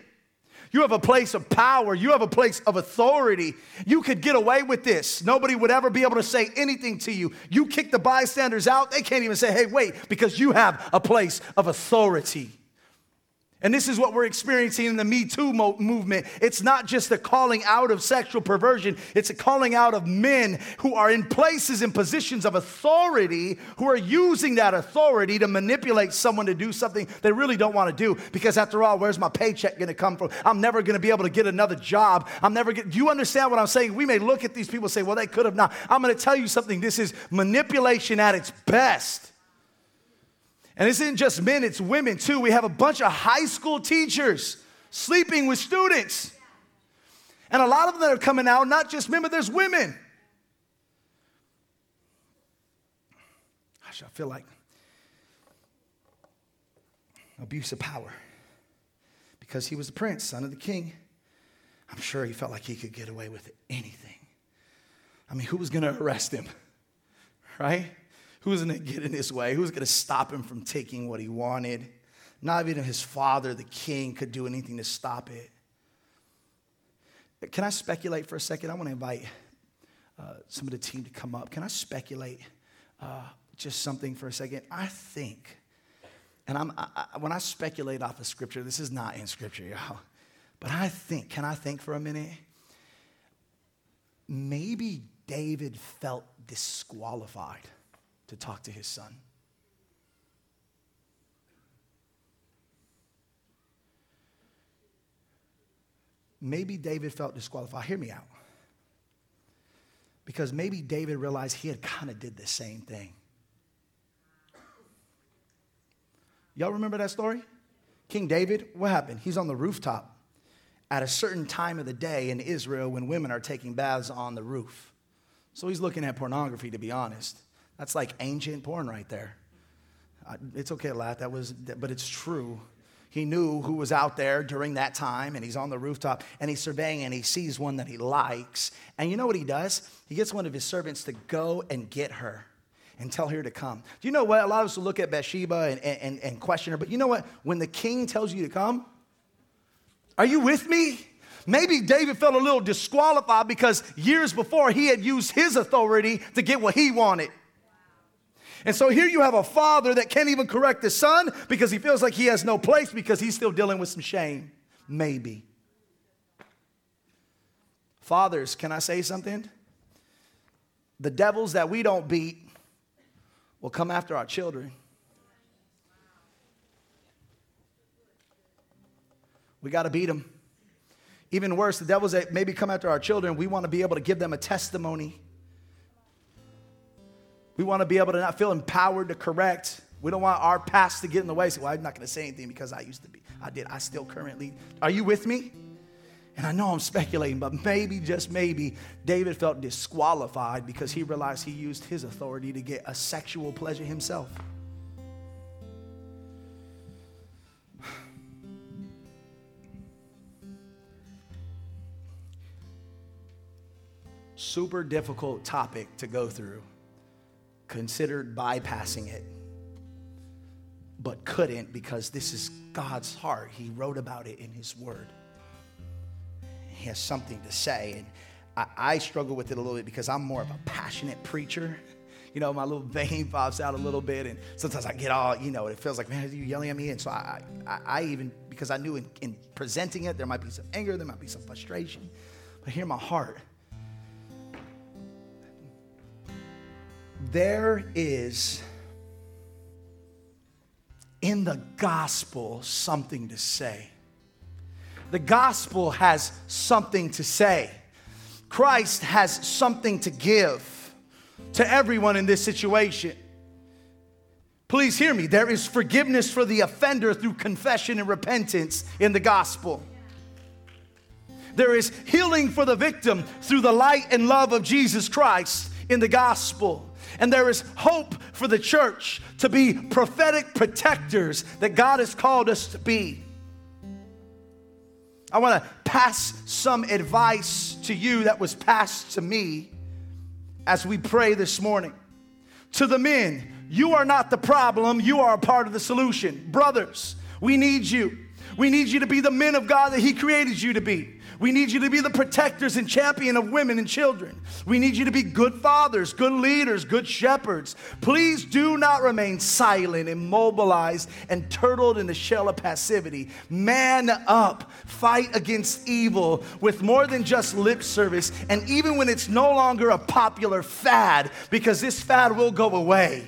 You have a place of power. You have a place of authority. You could get away with this. Nobody would ever be able to say anything to you. You kick the bystanders out, they can't even say, hey, wait, because you have a place of authority. And this is what we're experiencing in the Me Too mo- movement. It's not just a calling out of sexual perversion, it's a calling out of men who are in places and positions of authority who are using that authority to manipulate someone to do something they really don't want to do. Because after all, where's my paycheck going to come from? I'm never going to be able to get another job. I'm never get, Do you understand what I'm saying? We may look at these people and say, well, they could have not. I'm going to tell you something. This is manipulation at its best. And this isn't just men, it's women too. We have a bunch of high school teachers sleeping with students. And a lot of them that are coming out, not just men, but there's women. Gosh, I feel like abuse of power. Because he was the prince, son of the king. I'm sure he felt like he could get away with anything. I mean, who was going to arrest him? <laughs> Right? Who's going to get in his way? Who's going to stop him from taking what he wanted? Not even his father, the king, could do anything to stop it. Can I speculate for a second? I want to invite uh, some of the team to come up. Can I speculate uh, just something for a second? I think, and I'm, I, when I speculate off of scripture, this is not in scripture, y'all, but I think, can I think for a minute? Maybe David felt disqualified to talk to his son. Maybe David felt disqualified. Hear me out. Because maybe David realized he had kind of did the same thing. Y'all remember that story? King David, what happened? He's on the rooftop at a certain time of the day in Israel when women are taking baths on the roof. So he's looking at pornography, to be honest. That's like ancient porn right there. It's okay to laugh, that was, but it's true. He knew who was out there during that time, and he's on the rooftop, and he's surveying, and he sees one that he likes. And you know what he does? He gets one of his servants to go and get her and tell her to come. Do you know what? A lot of us will look at Bathsheba and, and, and question her, but you know what? When the king tells you to come, are you with me? Maybe David felt a little disqualified because years before he had used his authority to get what he wanted. And so here you have a father that can't even correct his son because he feels like he has no place because he's still dealing with some shame. Maybe. Fathers, can I say something? The devils that we don't beat will come after our children. We got to beat them. Even worse, the devils that maybe come after our children, we want to be able to give them a testimony we want to be able to not feel empowered to correct. We don't want our past to get in the way. So, well, I'm not going to say anything because I used to be. I did. I still currently. Are you with me? And I know I'm speculating, but maybe, just maybe, David felt disqualified because he realized he used his authority to get a sexual pleasure himself. Super difficult topic to go through considered bypassing it, but couldn't because this is God's heart. He wrote about it in His Word. He has something to say. And I, I struggle with it a little bit because I'm more of a passionate preacher. You know, my little <laughs> vein pops out a little bit, and sometimes I get all, you know, it feels like, man, are you yelling at me? And so I, I, I even, because I knew in, in presenting it, there might be some anger, there might be some frustration. But hear my heart there is in the gospel something to say. The gospel has something to say. Christ has something to give to everyone in this situation. Please hear me. There is forgiveness for the offender through confession and repentance in the gospel. There is healing for the victim through the light and love of Jesus Christ in the gospel. And there is hope for the church to be prophetic protectors that God has called us to be. I want to pass some advice to you that was passed to me as we pray this morning. To the men, you are not the problem, you are a part of the solution. Brothers, we need you. We need you to be the men of God that He created you to be. We need you to be the protectors and champion of women and children. We need you to be good fathers, good leaders, good shepherds. Please do not remain silent, immobilized, and turtled in the shell of passivity. Man up, fight against evil with more than just lip service, and even when it's no longer a popular fad, because this fad will go away.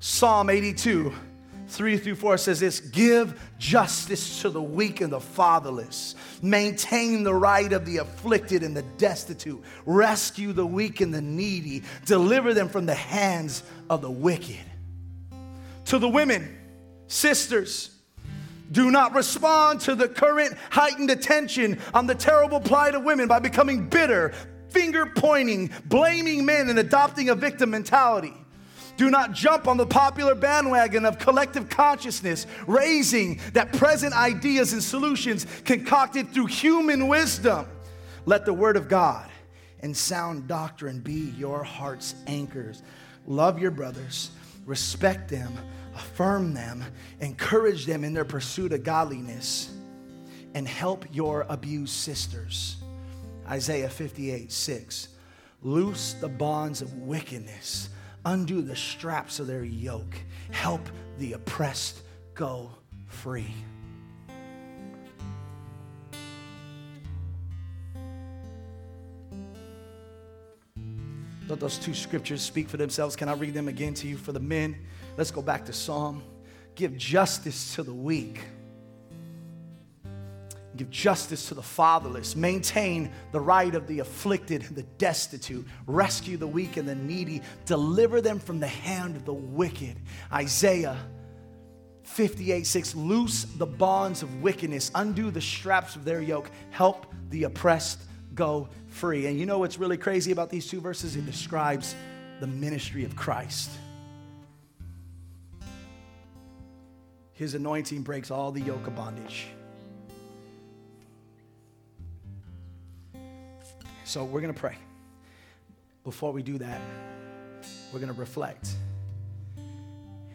Psalm 82 3 through 4 says this Give justice to the weak and the fatherless, maintain the right of the afflicted and the destitute, rescue the weak and the needy, deliver them from the hands of the wicked. To the women, sisters, do not respond to the current heightened attention on the terrible plight of women by becoming bitter, finger pointing, blaming men, and adopting a victim mentality. Do not jump on the popular bandwagon of collective consciousness, raising that present ideas and solutions concocted through human wisdom. Let the word of God and sound doctrine be your heart's anchors. Love your brothers, respect them, affirm them, encourage them in their pursuit of godliness, and help your abused sisters. Isaiah 58 6. Loose the bonds of wickedness undo the straps of their yoke, help the oppressed go free. Let those two scriptures speak for themselves. Can I read them again to you for the men? Let's go back to Psalm. Give justice to the weak Give justice to the fatherless. Maintain the right of the afflicted and the destitute. Rescue the weak and the needy. Deliver them from the hand of the wicked. Isaiah 58 6 Loose the bonds of wickedness, undo the straps of their yoke, help the oppressed go free. And you know what's really crazy about these two verses? It describes the ministry of Christ. His anointing breaks all the yoke of bondage. So we're going to pray. Before we do that, we're going to reflect.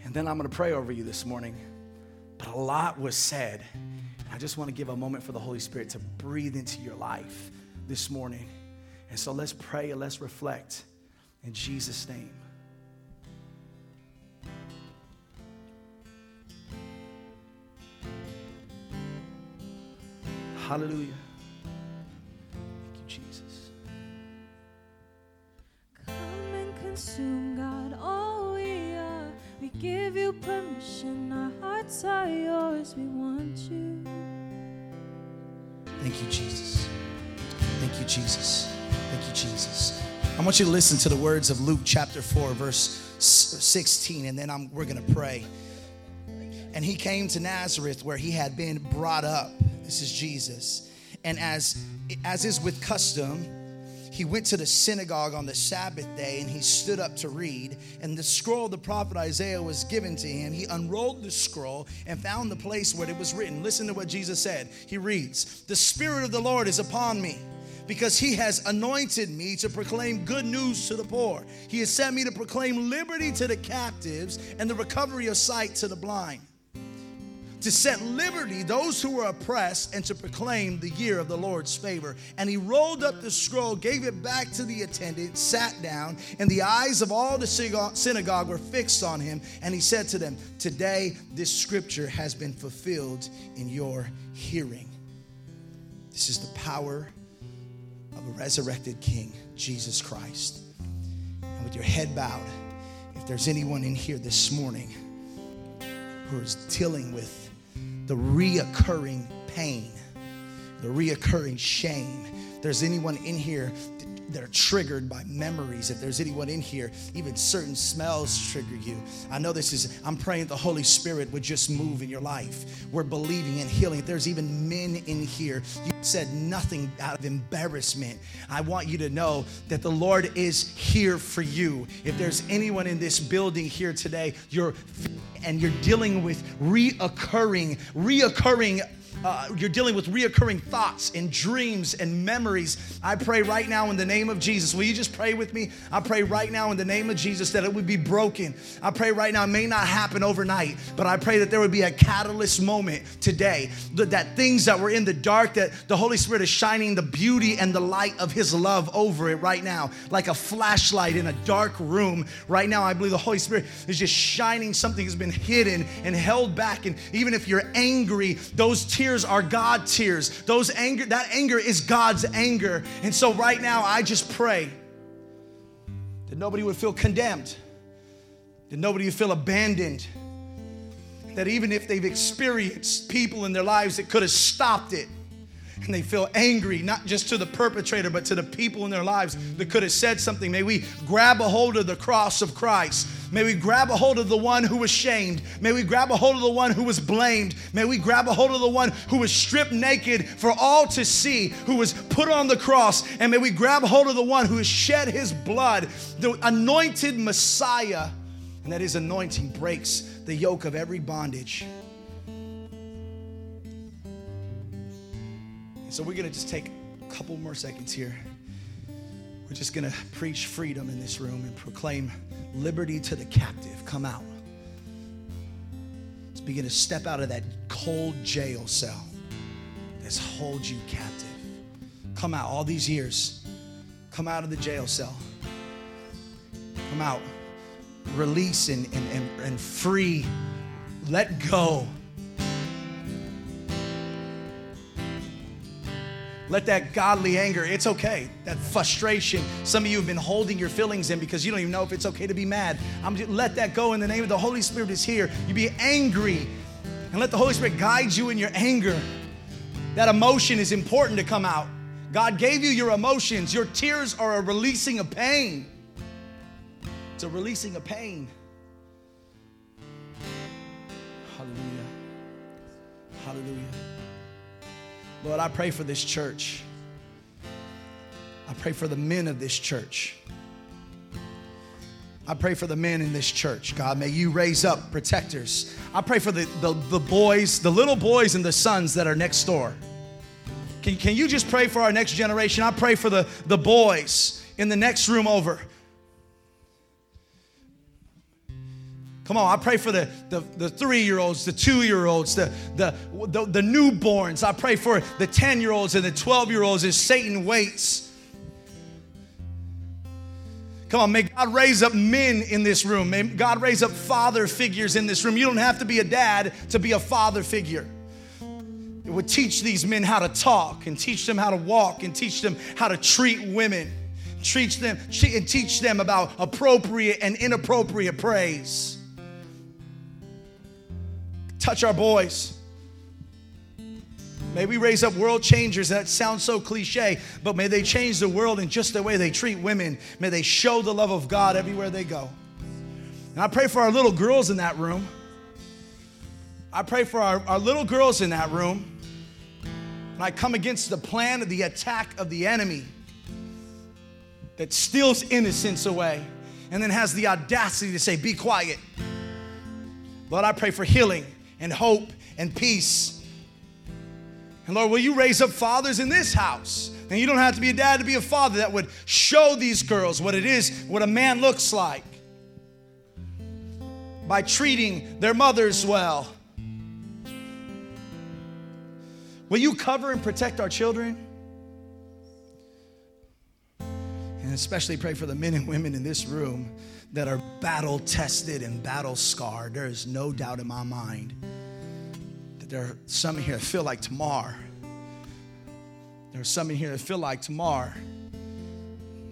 And then I'm going to pray over you this morning. But a lot was said. I just want to give a moment for the Holy Spirit to breathe into your life this morning. And so let's pray and let's reflect in Jesus' name. Hallelujah. Thank you, Jesus. Thank you, Jesus. Thank you, Jesus. I want you to listen to the words of Luke chapter 4, verse 16, and then I'm, we're going to pray. And he came to Nazareth where he had been brought up. This is Jesus. And as, as is with custom, he went to the synagogue on the Sabbath day and he stood up to read. And the scroll of the prophet Isaiah was given to him. He unrolled the scroll and found the place where it was written. Listen to what Jesus said. He reads, The Spirit of the Lord is upon me because he has anointed me to proclaim good news to the poor. He has sent me to proclaim liberty to the captives and the recovery of sight to the blind to set liberty those who were oppressed and to proclaim the year of the Lord's favor. And he rolled up the scroll, gave it back to the attendant, sat down, and the eyes of all the synagogue were fixed on him. And he said to them, Today this scripture has been fulfilled in your hearing. This is the power of a resurrected King, Jesus Christ. And with your head bowed, if there's anyone in here this morning who is dealing with the reoccurring pain, the reoccurring shame. There's anyone in here that are triggered by memories. If there's anyone in here, even certain smells trigger you. I know this is, I'm praying the Holy Spirit would just move in your life. We're believing in healing. If there's even men in here, you said nothing out of embarrassment. I want you to know that the Lord is here for you. If there's anyone in this building here today, you're and you're dealing with reoccurring, reoccurring uh, you're dealing with reoccurring thoughts and dreams and memories. I pray right now in the name of Jesus. Will you just pray with me? I pray right now in the name of Jesus that it would be broken. I pray right now, it may not happen overnight, but I pray that there would be a catalyst moment today. That, that things that were in the dark, that the Holy Spirit is shining the beauty and the light of His love over it right now, like a flashlight in a dark room. Right now, I believe the Holy Spirit is just shining something that's been hidden and held back. And even if you're angry, those tears tears are God tears. Those anger, that anger is God's anger. And so right now, I just pray that nobody would feel condemned, that nobody would feel abandoned, that even if they've experienced people in their lives that could have stopped it, and they feel angry, not just to the perpetrator, but to the people in their lives that could have said something. May we grab a hold of the cross of Christ. May we grab a hold of the one who was shamed. May we grab a hold of the one who was blamed. May we grab a hold of the one who was stripped naked for all to see, who was put on the cross. And may we grab a hold of the one who has shed his blood, the anointed Messiah, and that his anointing breaks the yoke of every bondage. So we're going to just take a couple more seconds here. We're just going to preach freedom in this room and proclaim liberty to the captive. Come out. Let's begin to step out of that cold jail cell that's hold you captive. Come out all these years. Come out of the jail cell. Come out. Release and, and, and, and free. Let go Let that godly anger, it's okay. That frustration, some of you have been holding your feelings in because you don't even know if it's okay to be mad. I'm just, let that go in the name of the Holy Spirit is here. You be angry and let the Holy Spirit guide you in your anger. That emotion is important to come out. God gave you your emotions. Your tears are a releasing of pain. It's a releasing of pain. Hallelujah. Hallelujah. Lord, I pray for this church. I pray for the men of this church. I pray for the men in this church. God, may you raise up protectors. I pray for the, the, the boys, the little boys and the sons that are next door. Can, can you just pray for our next generation? I pray for the, the boys in the next room over. Come on, I pray for the, the, the three year olds, the two year olds, the, the, the, the newborns. I pray for the 10 year olds and the 12 year olds as Satan waits. Come on, may God raise up men in this room. May God raise up father figures in this room. You don't have to be a dad to be a father figure. It would teach these men how to talk and teach them how to walk and teach them how to treat women, teach them and teach them about appropriate and inappropriate praise. Touch our boys. May we raise up world changers. That sounds so cliche, but may they change the world in just the way they treat women. May they show the love of God everywhere they go. And I pray for our little girls in that room. I pray for our, our little girls in that room. And I come against the plan of the attack of the enemy that steals innocence away and then has the audacity to say, Be quiet. Lord, I pray for healing and hope and peace. And Lord, will you raise up fathers in this house? And you don't have to be a dad to be a father that would show these girls what it is, what a man looks like by treating their mothers well. Will you cover and protect our children? And especially pray for the men and women in this room that are battle tested and battle scarred, there is no doubt in my mind that there are some in here that feel like Tamar. There are some in here that feel like Tamar.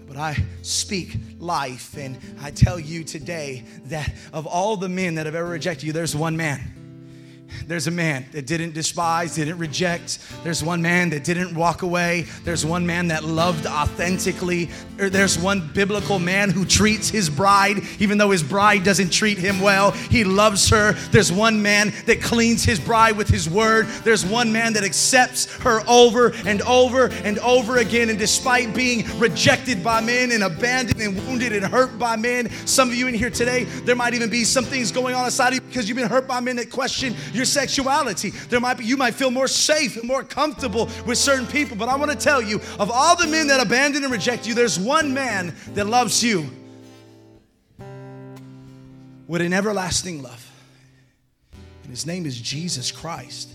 But I speak life, and I tell you today that of all the men that have ever rejected you, there's one man. There's a man that didn't despise, didn't reject. There's one man that didn't walk away. There's one man that loved authentically. Er, there's one biblical man who treats his bride, even though his bride doesn't treat him well. He loves her. There's one man that cleans his bride with his word. There's one man that accepts her over and over and over again. And despite being rejected by men and abandoned and wounded and hurt by men, some of you in here today, there might even be some things going on inside of you because you've been hurt by men that question your sexuality. There might be you might feel more safe and more comfortable with certain people. But I want to tell you, of all the men that abandon and reject you, there's one man that loves you with an everlasting love. And his name is Jesus Christ.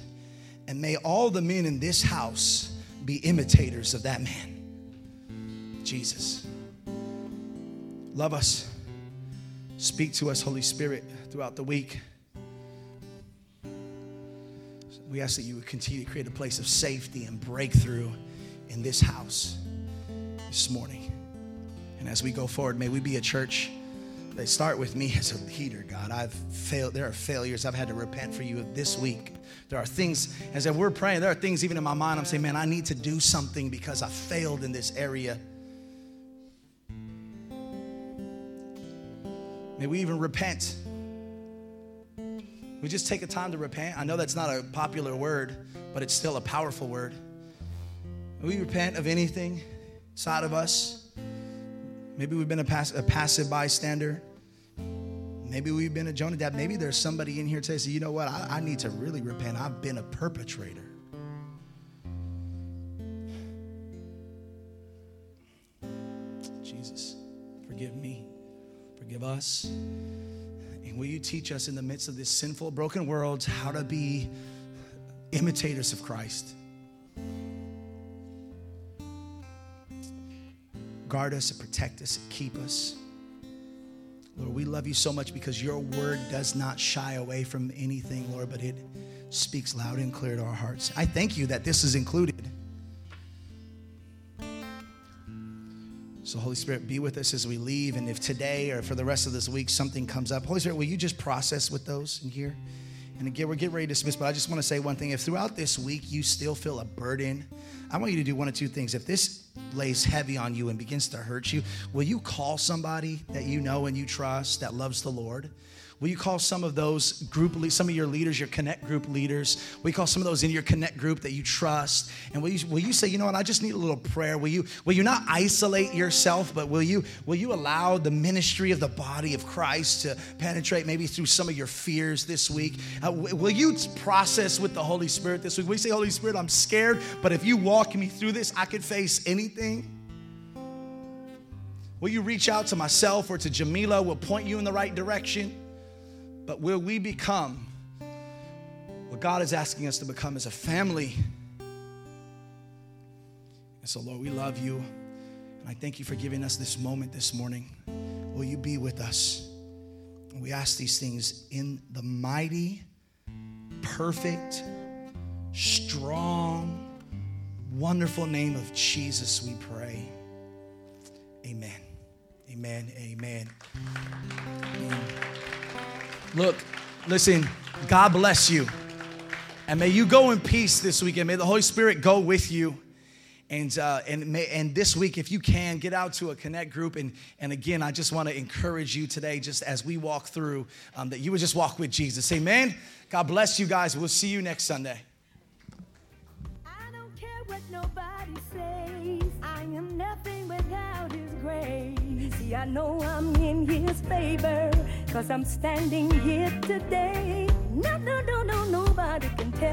And may all the men in this house be imitators of that man, Jesus. Love us. Speak to us, Holy Spirit, throughout the week. We ask that you would continue to create a place of safety and breakthrough in this house this morning. And as we go forward, may we be a church they start with me as a leader, God. I've failed. There are failures I've had to repent for you this week. There are things, as we're praying, there are things even in my mind I'm saying, man, I need to do something because I failed in this area. May we even repent. We just take a time to repent. I know that's not a popular word, but it's still a powerful word. We repent of anything inside of us. Maybe we've been a, pass- a passive bystander. Maybe we've been a Jonadab. Maybe there's somebody in here today say, you know what? I, I need to really repent. I've been a perpetrator. Jesus, forgive me. Forgive us. And will you teach us in the midst of this sinful, broken world how to be imitators of Christ? Guard us and protect us and keep us. Lord, we love you so much because your word does not shy away from anything, Lord, but it speaks loud and clear to our hearts. I thank you that this is included. So, Holy Spirit, be with us as we leave. And if today or for the rest of this week something comes up, Holy Spirit, will you just process with those in here? And again, we're getting ready to dismiss, but I just want to say one thing. If throughout this week you still feel a burden, I want you to do one of two things. If this lays heavy on you and begins to hurt you, will you call somebody that you know and you trust that loves the Lord? Will you call some of those group, some of your leaders, your connect group leaders? Will you call some of those in your connect group that you trust? And will you, will you say, you know what, I just need a little prayer? Will you, will you not isolate yourself, but will you, will you allow the ministry of the body of Christ to penetrate maybe through some of your fears this week? Uh, will you process with the Holy Spirit this week? We say, Holy Spirit, I'm scared, but if you walk me through this, I could face anything? Will you reach out to myself or to Jamila? We'll point you in the right direction. But will we become what God is asking us to become as a family? And so, Lord, we love you. And I thank you for giving us this moment this morning. Will you be with us? And we ask these things in the mighty, perfect, strong, wonderful name of Jesus, we pray. Amen. Amen. Amen. Amen. Look, listen, God bless you. And may you go in peace this weekend. May the Holy Spirit go with you. And, uh, and, may, and this week, if you can, get out to a connect group. And, and again, I just want to encourage you today, just as we walk through, um, that you would just walk with Jesus. Amen. God bless you guys. We'll see you next Sunday. I don't care what nobody says. I am nothing without his grace. See, I know I'm in his favor. Cause I'm standing here today. No, no, no, no, nobody can tell